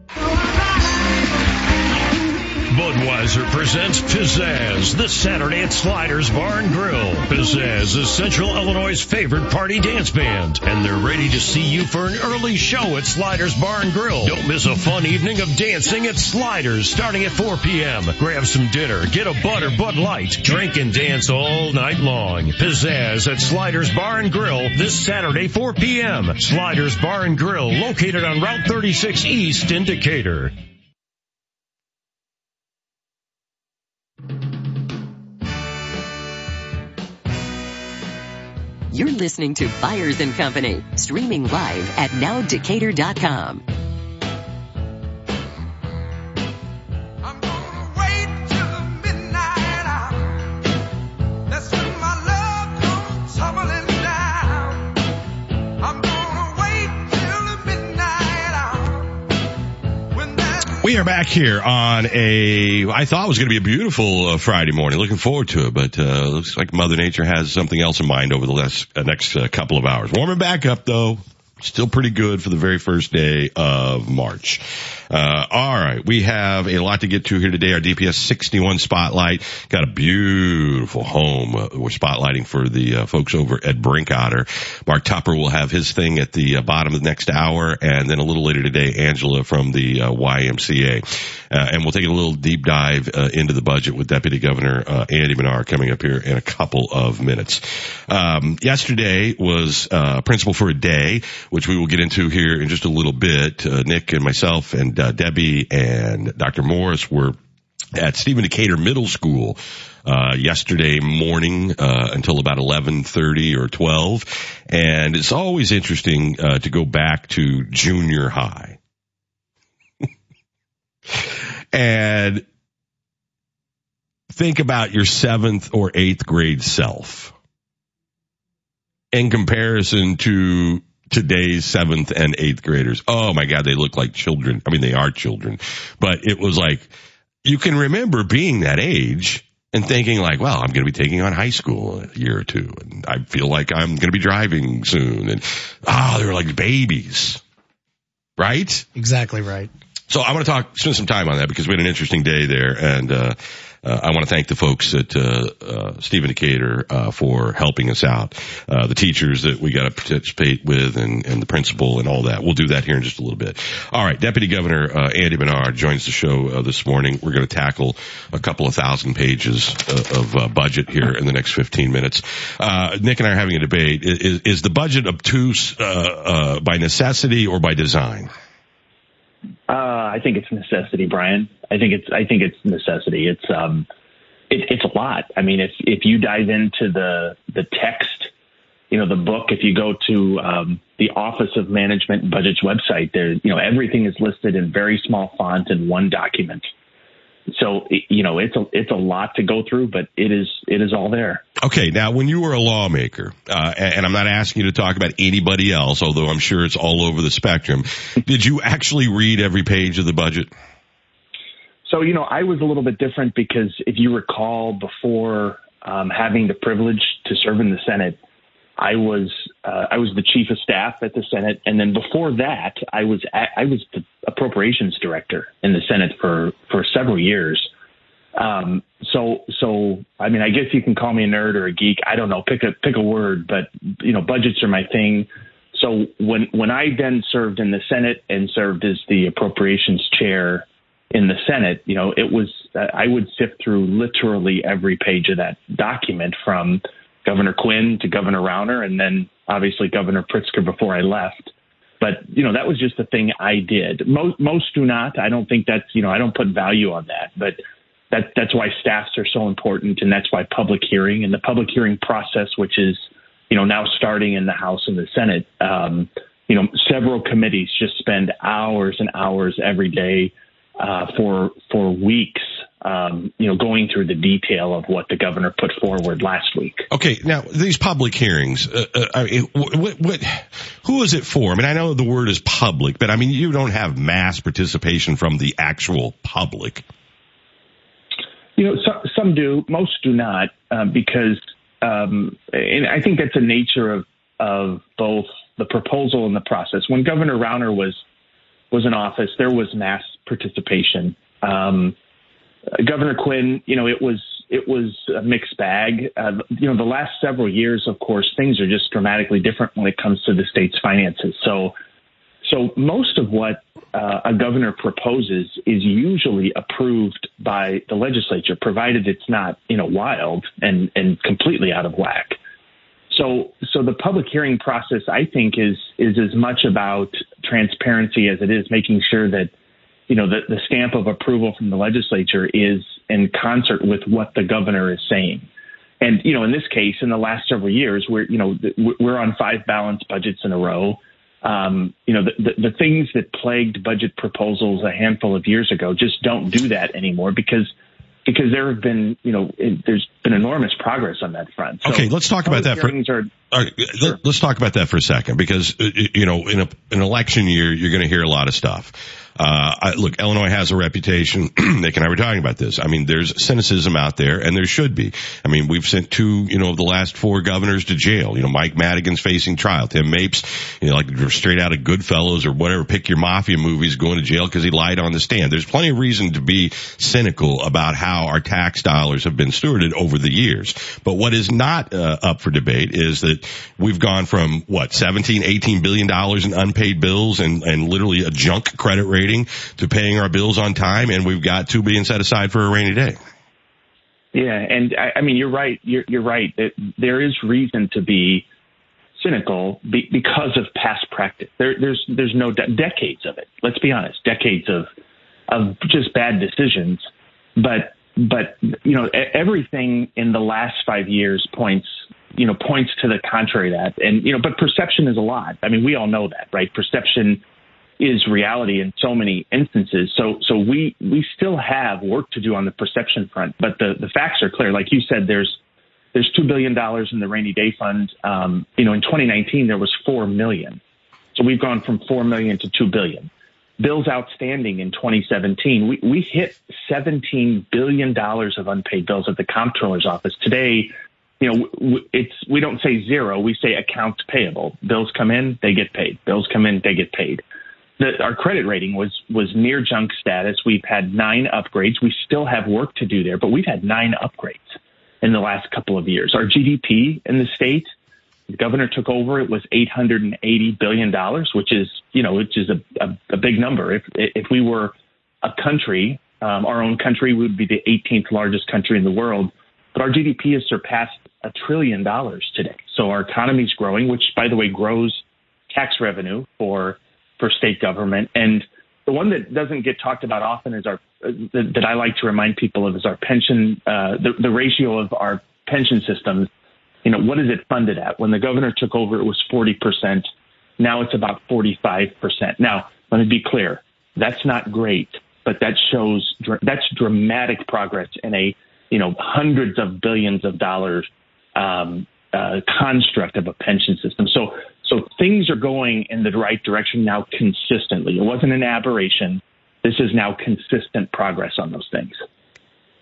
Budweiser presents Pizzazz this Saturday at Sliders Bar and Grill. Pizzazz is Central Illinois' favorite party dance band, and they're ready to see you for an early show at Sliders Bar and Grill. Don't miss a fun evening of dancing at Sliders starting at 4 p.m. Grab some dinner, get a Bud or Bud Light, drink and dance all night long. Pizzazz at Sliders Bar and Grill this Saturday 4 p.m. Sliders Bar and Grill located on Route 36 East in Decatur. You're listening to Byers and Company, streaming live at nowdecatur.com. We are back here on a, I thought it was going to be a beautiful uh, Friday morning. Looking forward to it, but uh, looks like Mother Nature has something else in mind over the last, uh, next uh, couple of hours. Warming back up though. Still pretty good for the very first day of March. Uh, all right. We have a lot to get to here today. Our DPS 61 spotlight got a beautiful home. Uh, we're spotlighting for the uh, folks over at Brinkoetter. Mark Topper will have his thing at the uh, bottom of the next hour. And then a little later today, Angela from the uh, YMCA. And we'll take a little deep dive into the budget with Deputy Governor Andy Manar coming up here in a couple of minutes. Um, yesterday was Principal for a Day, which we will get into here in just a little bit. Nick and myself and uh, Debbie and Dr. Morris were at Stephen Decatur Middle School uh, yesterday morning uh, until about 11:30 or 12, and it's always interesting uh, to go back to junior high. and think about your seventh or eighth grade self in comparison to today's seventh and eighth graders. Oh my God, they look like children. I mean, they are children, but it was like, you can remember being that age and thinking like, well, I'm going to be taking on high school in a year or two. And I feel like I'm going to be driving soon. And, oh, they're like babies. Right? Exactly right. So I want to talk, spend some time on that because we had an interesting day there. And, uh, uh, I want to thank the folks at uh, uh, Stephen Decatur uh, for helping us out, uh, the teachers that we got to participate with, and, and the principal and all that. We'll do that here in just a little bit. All right, Deputy Governor uh, Andy Manar joins the show this morning. We're going to tackle a couple of thousand pages of budget here in the next 15 minutes. Nick and I are having a debate. Is, is the budget obtuse by necessity or by design? Uh, I think it's necessity, Brian. I think it's I think it's necessity. It's um, it, it's a lot. I mean, if if you dive into the the text, you know, the book. If you go to um, the Office of Management and Budget's website, there, you know, everything is listed in very small font in one document. So you know it's a it's a lot to go through, but it is it is all there. Okay, now when you were a lawmaker, uh, and I'm not asking you to talk about anybody else, although I'm sure it's all over the spectrum. did you actually read every page of the budget? So you know I was a little bit different because if you recall, before um, having the privilege to serve in the Senate, I was uh, I was the chief of staff at the Senate, and then before that, I was at, I was the appropriations director in the Senate for for several years. Um, so so I mean, I guess you can call me a nerd or a geek. I don't know. Pick a pick a word, but you know, budgets are my thing. So when when I then served in the Senate and served as the appropriations chair in the Senate, you know, it was I would sift through literally every page of that document from Governor Quinn to Governor Rauner, and then obviously Governor Pritzker before I left. But you know that was just the thing I did. Most most do not. I don't think that's you know I don't put value on that. But that that's why staffs are so important, and that's why public hearing and the public hearing process, which is you know now starting in the House and the Senate. Um, you know, several committees just spend hours and hours every day uh, for for weeks um, you know, going through the detail of what the governor put forward last week. Okay, now these public hearings, uh, uh, what, what, who is it for? I mean, I know the word is public, but I mean, you don't have mass participation from the actual public. You know, so, some do, most do not, uh, because, um, and I think that's the nature of of both the proposal and the process. When Governor Rauner was was in office, there was mass participation. Um, Governor Quinn, you know, it was it was a mixed bag. Uh, you know, the last several years, of course, things are just dramatically different when it comes to the state's finances. So, so most of what uh, a governor proposes is usually approved by the legislature, provided it's not, you know, wild and and completely out of whack. So, so the public hearing process, I think, is is as much about transparency as it is making sure that you know, the, the stamp of approval from the legislature is in concert with what the governor is saying. And, you know, in this case, in the last several years, we're, you know, we're on five balanced budgets in a row. Um, you know, the, the, the things that plagued budget proposals a handful of years ago just don't do that anymore because because there have been, you know, there's been enormous progress on that front. So okay, let's talk about that. For, are, All right, let, us talk about that for a second because, uh, you know, in a, an election year, you're going to hear a lot of stuff. Uh, I, look, Illinois has a reputation. Nick and I were talking about this. I mean, there's cynicism out there, and there should be. I mean, we've sent two, you know, of the last four governors to jail. You know, Mike Madigan's facing trial. Tim Mapes, you know, like straight out of Goodfellas or whatever, pick your mafia movies, going to jail because he lied on the stand. There's plenty of reason to be cynical about how our tax dollars have been stewarded over the years. But what is not uh, up for debate is that we've gone from what 17, 18 billion dollars in unpaid bills and and literally a junk credit rating rating to paying our bills on time, and we've got two billion set aside for a rainy day. Yeah, and I, I mean you're right. You're, you're right. That there is reason to be cynical be, because of past practice. There, there's there's no de- decades of it. Let's be honest, decades of of just bad decisions. But but you know everything in the last five years points you know points to the contrary of that. And you know, but perception is a lot. I mean, we all know that, right? Perception is reality in so many instances. So so we we still have work to do on the perception front, but the the facts are clear. Like you said, there's there's two billion dollars in the rainy day fund. Um, you know, in 2019 there was four million, so we've gone from four million to two billion. Bills outstanding in 2017, we we hit 17 billion dollars of unpaid bills at the comptroller's office. Today, you know, it's we don't say zero, we say accounts payable. Bills come in, they get paid. Bills come in, they get paid that our credit rating was was near junk status. We've had nine upgrades. We still have work to do there, but we've had nine upgrades in the last couple of years. Our GDP in the state, the governor took over, it was eight hundred and eighty billion dollars, which is you know which is a, a, a big number. If if we were a country, um, our own country, would be the 18th largest country in the world. But our GDP has surpassed a trillion dollars today. So our economy is growing, which by the way grows tax revenue for for state government. And the one that doesn't get talked about often is our that, that I like to remind people of is our pension, uh, the, the ratio of our pension systems. You know, what is it funded at? When the governor took over, it was 40%. Now it's about 45%. Now, let me be clear. That's not great, but that shows, that's dramatic progress in a, you know, hundreds of billions of dollars, um, uh, construct of a pension system. So so things are going in the right direction now consistently. It wasn't an aberration. This is now consistent progress on those things.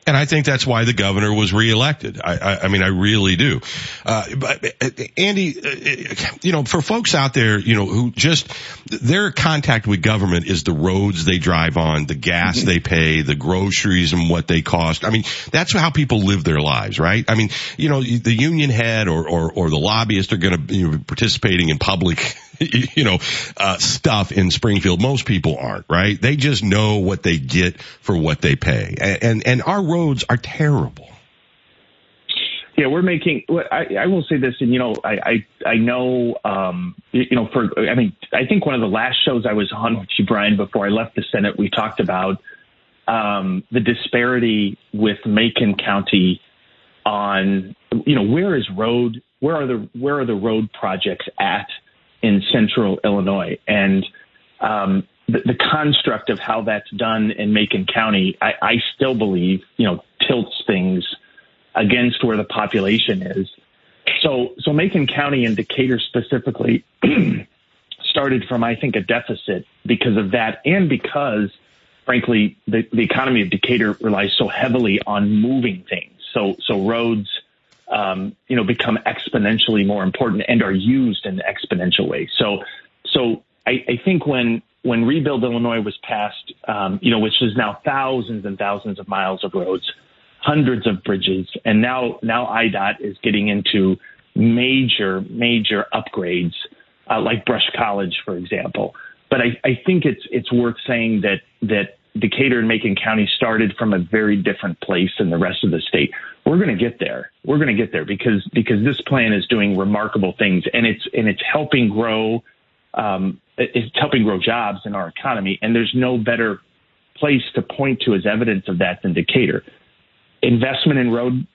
And I think that's why the governor was reelected. I, I, I mean, I really do. Uh, but uh, Andy, uh, you know, for folks out there, you know, who just their contact with government is the roads they drive on, the gas mm-hmm. they pay, the groceries and what they cost. I mean, that's how people live their lives, right? I mean, you know, the union head or or, or the lobbyist are going to be you know, participating in public you know, uh, stuff in Springfield. Most people aren't, right? They just know what they get for what they pay. And, and, and our roads are terrible. Yeah, we're making. I, I will say this, and you know, I I, I know, um, you know, for I mean, I think one of the last shows I was on with you, Brian, before I left the Senate, we talked about um, the disparity with Macon County on, you know, where is road, where are the where are the road projects at in central Illinois. And um, the, the, construct of how that's done in Macon County, I, I still believe, you know, tilts things against where the population is. So, so Macon County and Decatur specifically started from, I think, a deficit because of that, and because, frankly, the, the economy of Decatur relies so heavily on moving things. So, so roads, um, you know, become exponentially more important and are used in an exponential way. So, so I, I think when when Rebuild Illinois was passed, um, you know, which is now thousands and thousands of miles of roads, hundreds of bridges, and now now IDOT is getting into major major upgrades, uh, like Brush College, for example. But I, I think it's it's worth saying that that Decatur and Macon County started from a very different place than the rest of the state. We're going to get there. We're going to get there because because this plan is doing remarkable things and it's and it's helping grow um, it's helping grow jobs in our economy. And there's no better place to point to as evidence of that than Decatur. Investment in road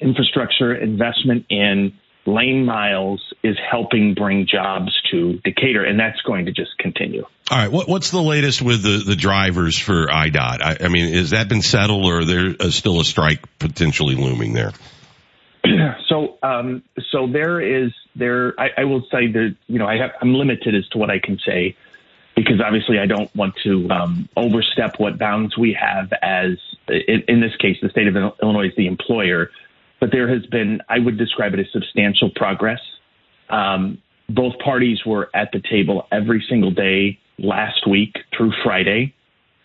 infrastructure, investment in lane miles is helping bring jobs to Decatur, and that's going to just continue. All right. What, what's the latest with the, the drivers for IDOT? I, I mean, has that been settled or there is still a strike potentially looming there? so, um, so there is there. I, I will say that you know I have, I'm limited as to what I can say because obviously I don't want to um, overstep what bounds we have as in, in this case the state of Illinois is the employer. But there has been, I would describe it as substantial progress. Um, both parties were at the table every single day last week through Friday.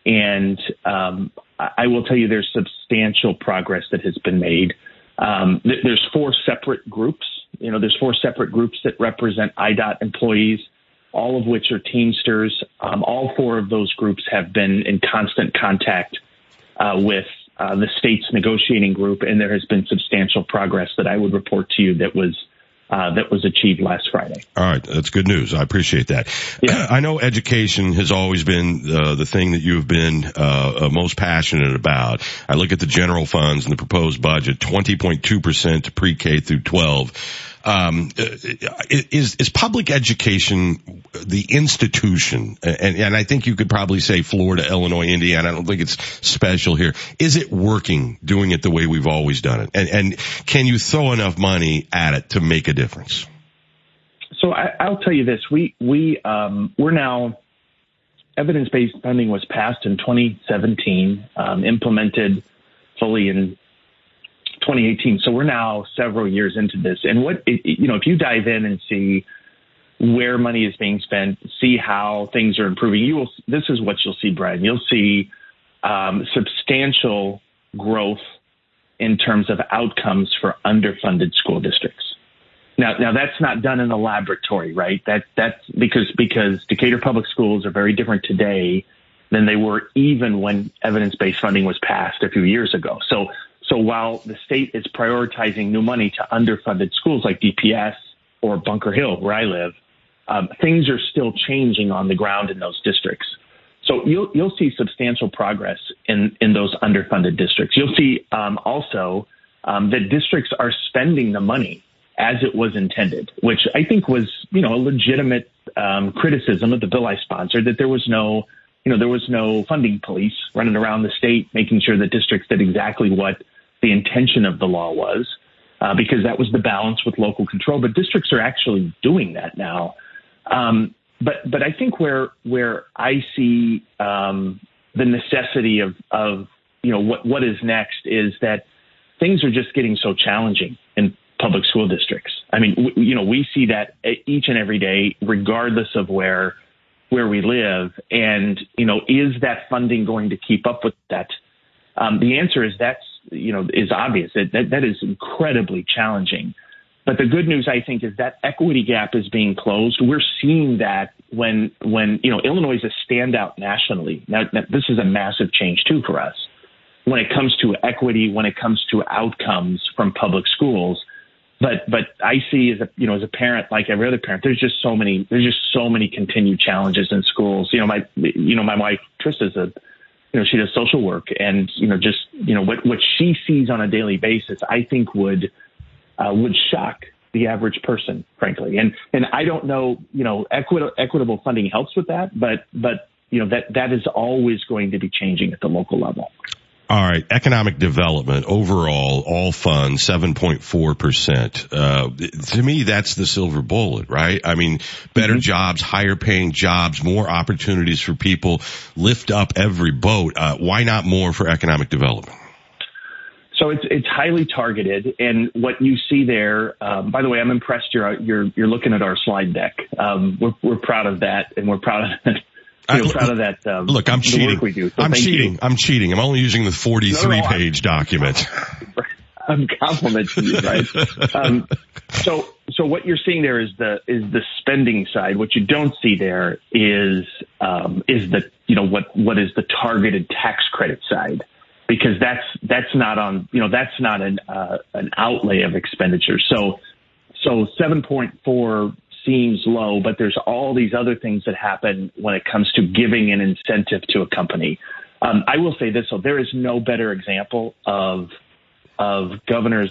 And um, I will tell you there's substantial progress that has been made. Um, th- there's four separate groups. You know, there's four separate groups that represent IDOT employees, all of which are Teamsters. Um, all four of those groups have been in constant contact uh, with uh, the state's negotiating group, and there has been substantial progress that I would report to you that was uh, that was achieved last Friday. All right, that's good news. I appreciate that. Yeah. I know education has always been uh, the thing that you have been uh, uh most passionate about. I look at the general funds and the proposed budget, 20.2 percent to pre-K through 12 um, is is public education the institution, and, and I think you could probably say Florida, Illinois, Indiana. I don't think it's special here. Is it working, doing it the way we've always done it, and and can you throw enough money at it to make a difference? So I, will tell you this: we we um, we're now evidence-based funding was passed in 2017, um, implemented fully in 2018. So we're now several years into this. And what, you know, if you dive in and see where money is being spent, see how things are improving, you will, this is what you'll see, Brian. You'll see um, substantial growth in terms of outcomes for underfunded school districts. Now, now that's not done in a laboratory, right? That that's because because Decatur public schools are very different today than they were even when evidence-based funding was passed a few years ago. So so while the state is prioritizing new money to underfunded schools like DPS or Bunker Hill, where I live, um, things are still changing on the ground in those districts. So you'll you'll see substantial progress in in those underfunded districts. You'll see um, also um, that districts are spending the money as it was intended, which I think was you know a legitimate um, criticism of the bill I sponsored that there was no you know there was no funding police running around the state making sure that districts did exactly what the intention of the law was, uh, because that was the balance with local control. But districts are actually doing that now. Um, but but I think where where I see um, the necessity of of you know what what is next is that things are just getting so challenging in public school districts. I mean, w- you know, we see that each and every day, regardless of where where we live. And you know, is that funding going to keep up with that? Um, the answer is that's you know is obvious. That, that that is incredibly challenging. But the good news, I think, is that equity gap is being closed. We're seeing that when when you know Illinois is a standout nationally. Now, this is a massive change too for us when it comes to equity, when it comes to outcomes from public schools. But but I see as a you know as a parent, like every other parent, there's just so many there's just so many continued challenges in schools. You know my you know my wife Trista's a you know, she does social work and, you know, just, you know, what, what she sees on a daily basis, I think would, uh, would shock the average person, frankly. And, and I don't know, you know, equitable, equitable funding helps with that, but, but, you know, that, that is always going to be changing at the local level. All right. Economic development overall, all funds, 7.4%. Uh, to me, that's the silver bullet, right? I mean, better mm-hmm. jobs, higher paying jobs, more opportunities for people, lift up every boat. Uh, why not more for economic development? So it's it's highly targeted, and what you see there. Um, by the way, I'm impressed. You're you're you're looking at our slide deck. Um, we're we're proud of that, and we're proud of you know, proud of that. Um, look, I'm cheating. So I'm cheating. You. I'm cheating. I'm only using the 43 no, no, page document. I'm complimenting you, right? um, so, so what you're seeing there is the is the spending side. What you don't see there is um, is the you know what what is the targeted tax credit side, because that's that's not on you know that's not an uh, an outlay of expenditure. So, so 7.4 seems low, but there's all these other things that happen when it comes to giving an incentive to a company. Um, I will say this: so there is no better example of of Governor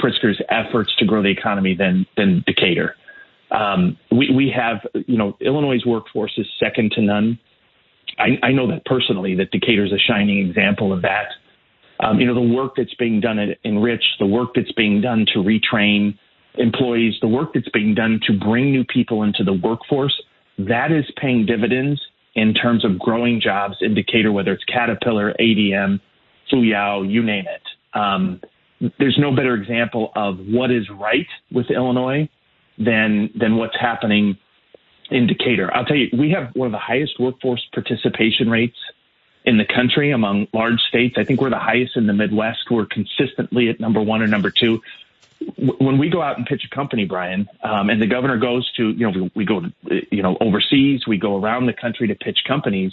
Pritzker's efforts to grow the economy than than Decatur. Um, we, we have, you know, Illinois' workforce is second to none. I, I know that personally, that Decatur is a shining example of that. Um, you know, the work that's being done at Enrich, the work that's being done to retrain employees, the work that's being done to bring new people into the workforce, that is paying dividends in terms of growing jobs indicator, whether it's Caterpillar, ADM, Fuyao, you name it. Um, there's no better example of what is right with Illinois than than what's happening in Decatur. I'll tell you, we have one of the highest workforce participation rates in the country among large states. I think we're the highest in the Midwest. We're consistently at number one or number two. When we go out and pitch a company, Brian, um, and the governor goes to, you know, we, we go, you know, overseas, we go around the country to pitch companies.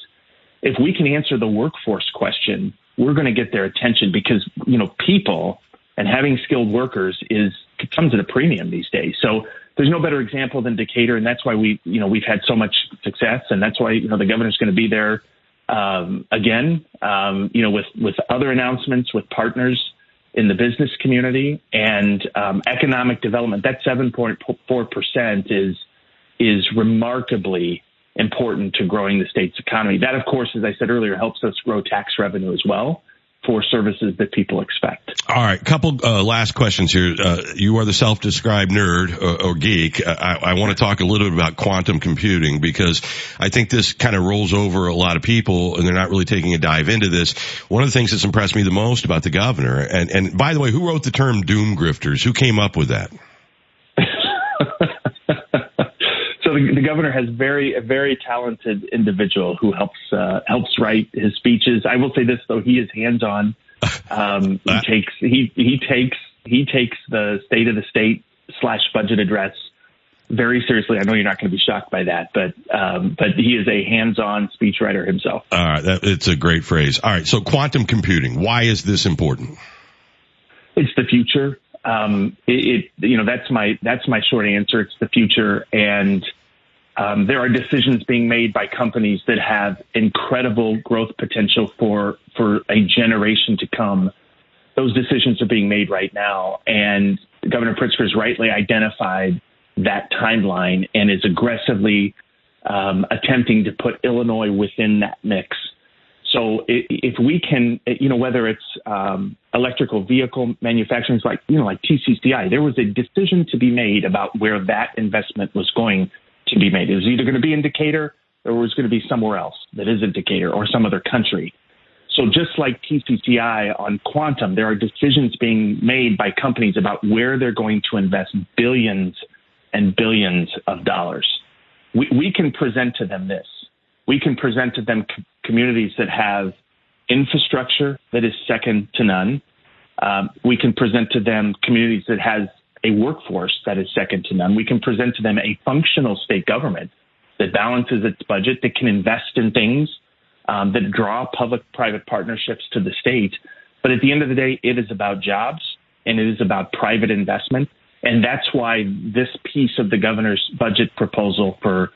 If we can answer the workforce question, we're going to get their attention because, you know, people and having skilled workers is comes at a premium these days. So there's no better example than Decatur, and that's why we, you know, we've had so much success, and that's why you know the governor's going to be there um, again, um, you know, with with other announcements with partners in the business community and um, economic development. That 7.4 percent is is remarkably important to growing the state's economy. That, of course, as I said earlier, helps us grow tax revenue as well for services that people expect. All right, couple uh, last questions here. Uh, you are the self-described nerd or, or geek. I, I want to talk a little bit about quantum computing because I think this kind of rolls over a lot of people, and they're not really taking a dive into this. One of the things that's impressed me the most about the governor, and and by the way, who wrote the term doom grifters? Who came up with that? The, the, governor has very a very talented individual who helps uh, helps write his speeches. I will say this though, he is hands on. Um, he takes he he takes he takes the state of the state slash budget address very seriously. I know you're not going to be shocked by that, but um, but he is a hands-on speechwriter himself. All right, that, it's a great phrase. All right, so quantum computing. Why is this important? It's the future. Um, it, it, you know that's my that's my short answer. It's the future, and um, there are decisions being made by companies that have incredible growth potential for for a generation to come. Those decisions are being made right now, and Governor Pritzker has rightly identified that timeline and is aggressively um, attempting to put Illinois within that mix. So if we can, you know, whether it's um, electrical vehicle manufacturing, like you know, like TCCI, there was a decision to be made about where that investment was going to be made. It was either going to be in Decatur or it was going to be somewhere else that is in Decatur or some other country. So just like TCCI on quantum, there are decisions being made by companies about where they're going to invest billions and billions of dollars. We, we can present to them this. We can present to them co- communities that have infrastructure that is second to none. Um, we can present to them communities that has a workforce that is second to none. We can present to them a functional state government that balances its budget, that can invest in things, um, that draw public-private partnerships to the state. But at the end of the day, it is about jobs and it is about private investment. And that's why this piece of the governor's budget proposal for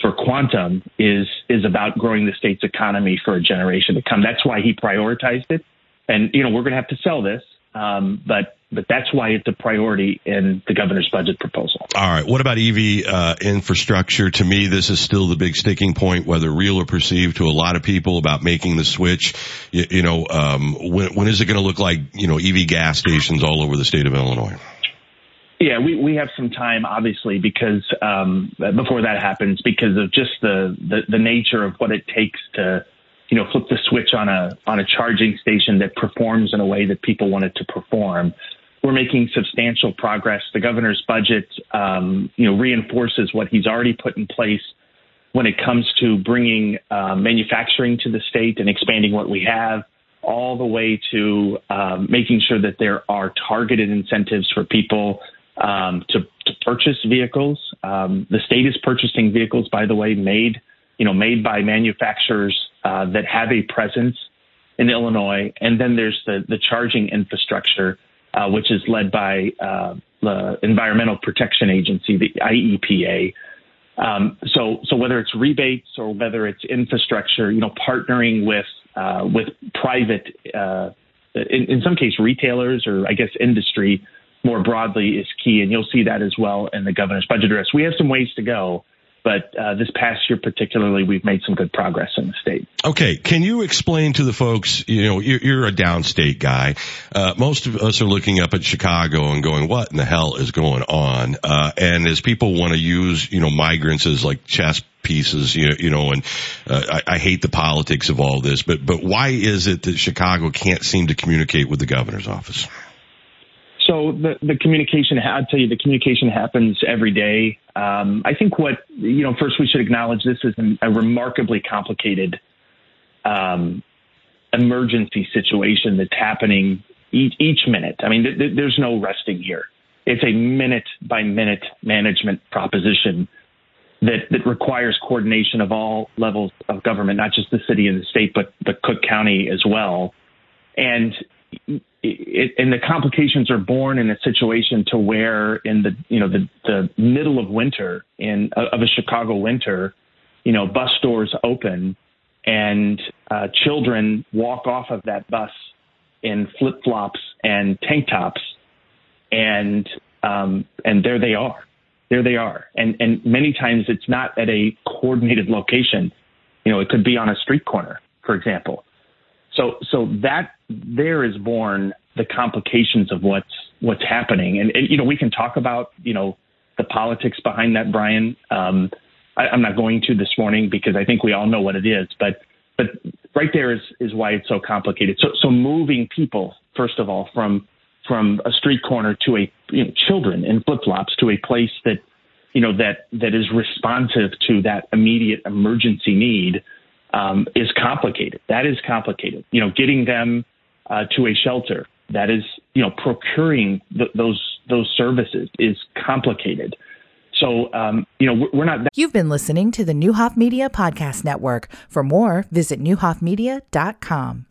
for quantum is is about growing the state's economy for a generation to come. That's why he prioritized it. And you know, we're going to have to sell this, um, but but that's why it's a priority in the governor's budget proposal. All right. What about EV uh, infrastructure? To me, this is still the big sticking point, whether real or perceived to a lot of people about making the switch. You, you know, um, when, when is it going to look like, you know, EV gas stations all over the state of Illinois? Yeah, we, we have some time, obviously, because um, before that happens, because of just the, the, the nature of what it takes to you know, flip the switch on a on a charging station that performs in a way that people want it to perform we're making substantial progress. The governor's budget, um, you know, reinforces what he's already put in place when it comes to bringing uh, manufacturing to the state and expanding what we have, all the way to um, making sure that there are targeted incentives for people um, to, to, purchase vehicles. Um, the state is purchasing vehicles, by the way, made you know made by manufacturers uh, that have a presence in Illinois, and then there's the the charging infrastructure uh, which is led by uh, the Environmental Protection Agency, the IEPA. Um, so, so whether it's rebates or whether it's infrastructure, you know, partnering with uh, with private, uh, in, in some case, retailers or I guess industry more broadly is key, and you'll see that as well in the governor's budget address. We have some ways to go, But uh, this past year, particularly, we've made some good progress in the state. Okay, can you explain to the folks? You know, you're, you're a downstate guy. Uh, most of us are looking up at Chicago and going, "What in the hell is going on?" Uh, and as people want to use, you know, migrants as like chess pieces, you know, you know and uh, I, I hate the politics of all this, but but why is it that Chicago can't seem to communicate with the governor's office? So the, the communication, I'll tell you, the communication happens every day. Um, I think what, you know, first we should acknowledge this is a remarkably complicated um, emergency situation that's happening each, each minute. I mean, th- th- there's no resting here. It's a minute by minute management proposition that, that requires coordination of all levels of government, not just the city and the state, but the Cook County as well. And it, and the complications are born in a situation to where in the you know the the middle of winter in of a Chicago winter, you know bus doors open and uh, children walk off of that bus in flip flops and tank tops, and um, and there they are, there they are, and and many times it's not at a coordinated location, you know it could be on a street corner, for example. So so that there is born the complications of what's what's happening. And, and you know, we can talk about you know the politics behind that, Brian. Um, I, I'm not going to this morning because I think we all know what it is. But but right there is is why it's so complicated. So so moving people first of all from from a street corner to a you know, children in flip flops to a place that you know that that is responsive to that immediate emergency need um, is complicated. That is complicated. You know, getting them uh, to a shelter that is, you know, procuring th- those those services is complicated. So, um, you know, we're not. That- You've been listening to the Neuhoff Media Podcast Network. For more, visit neuhoffmedia.com.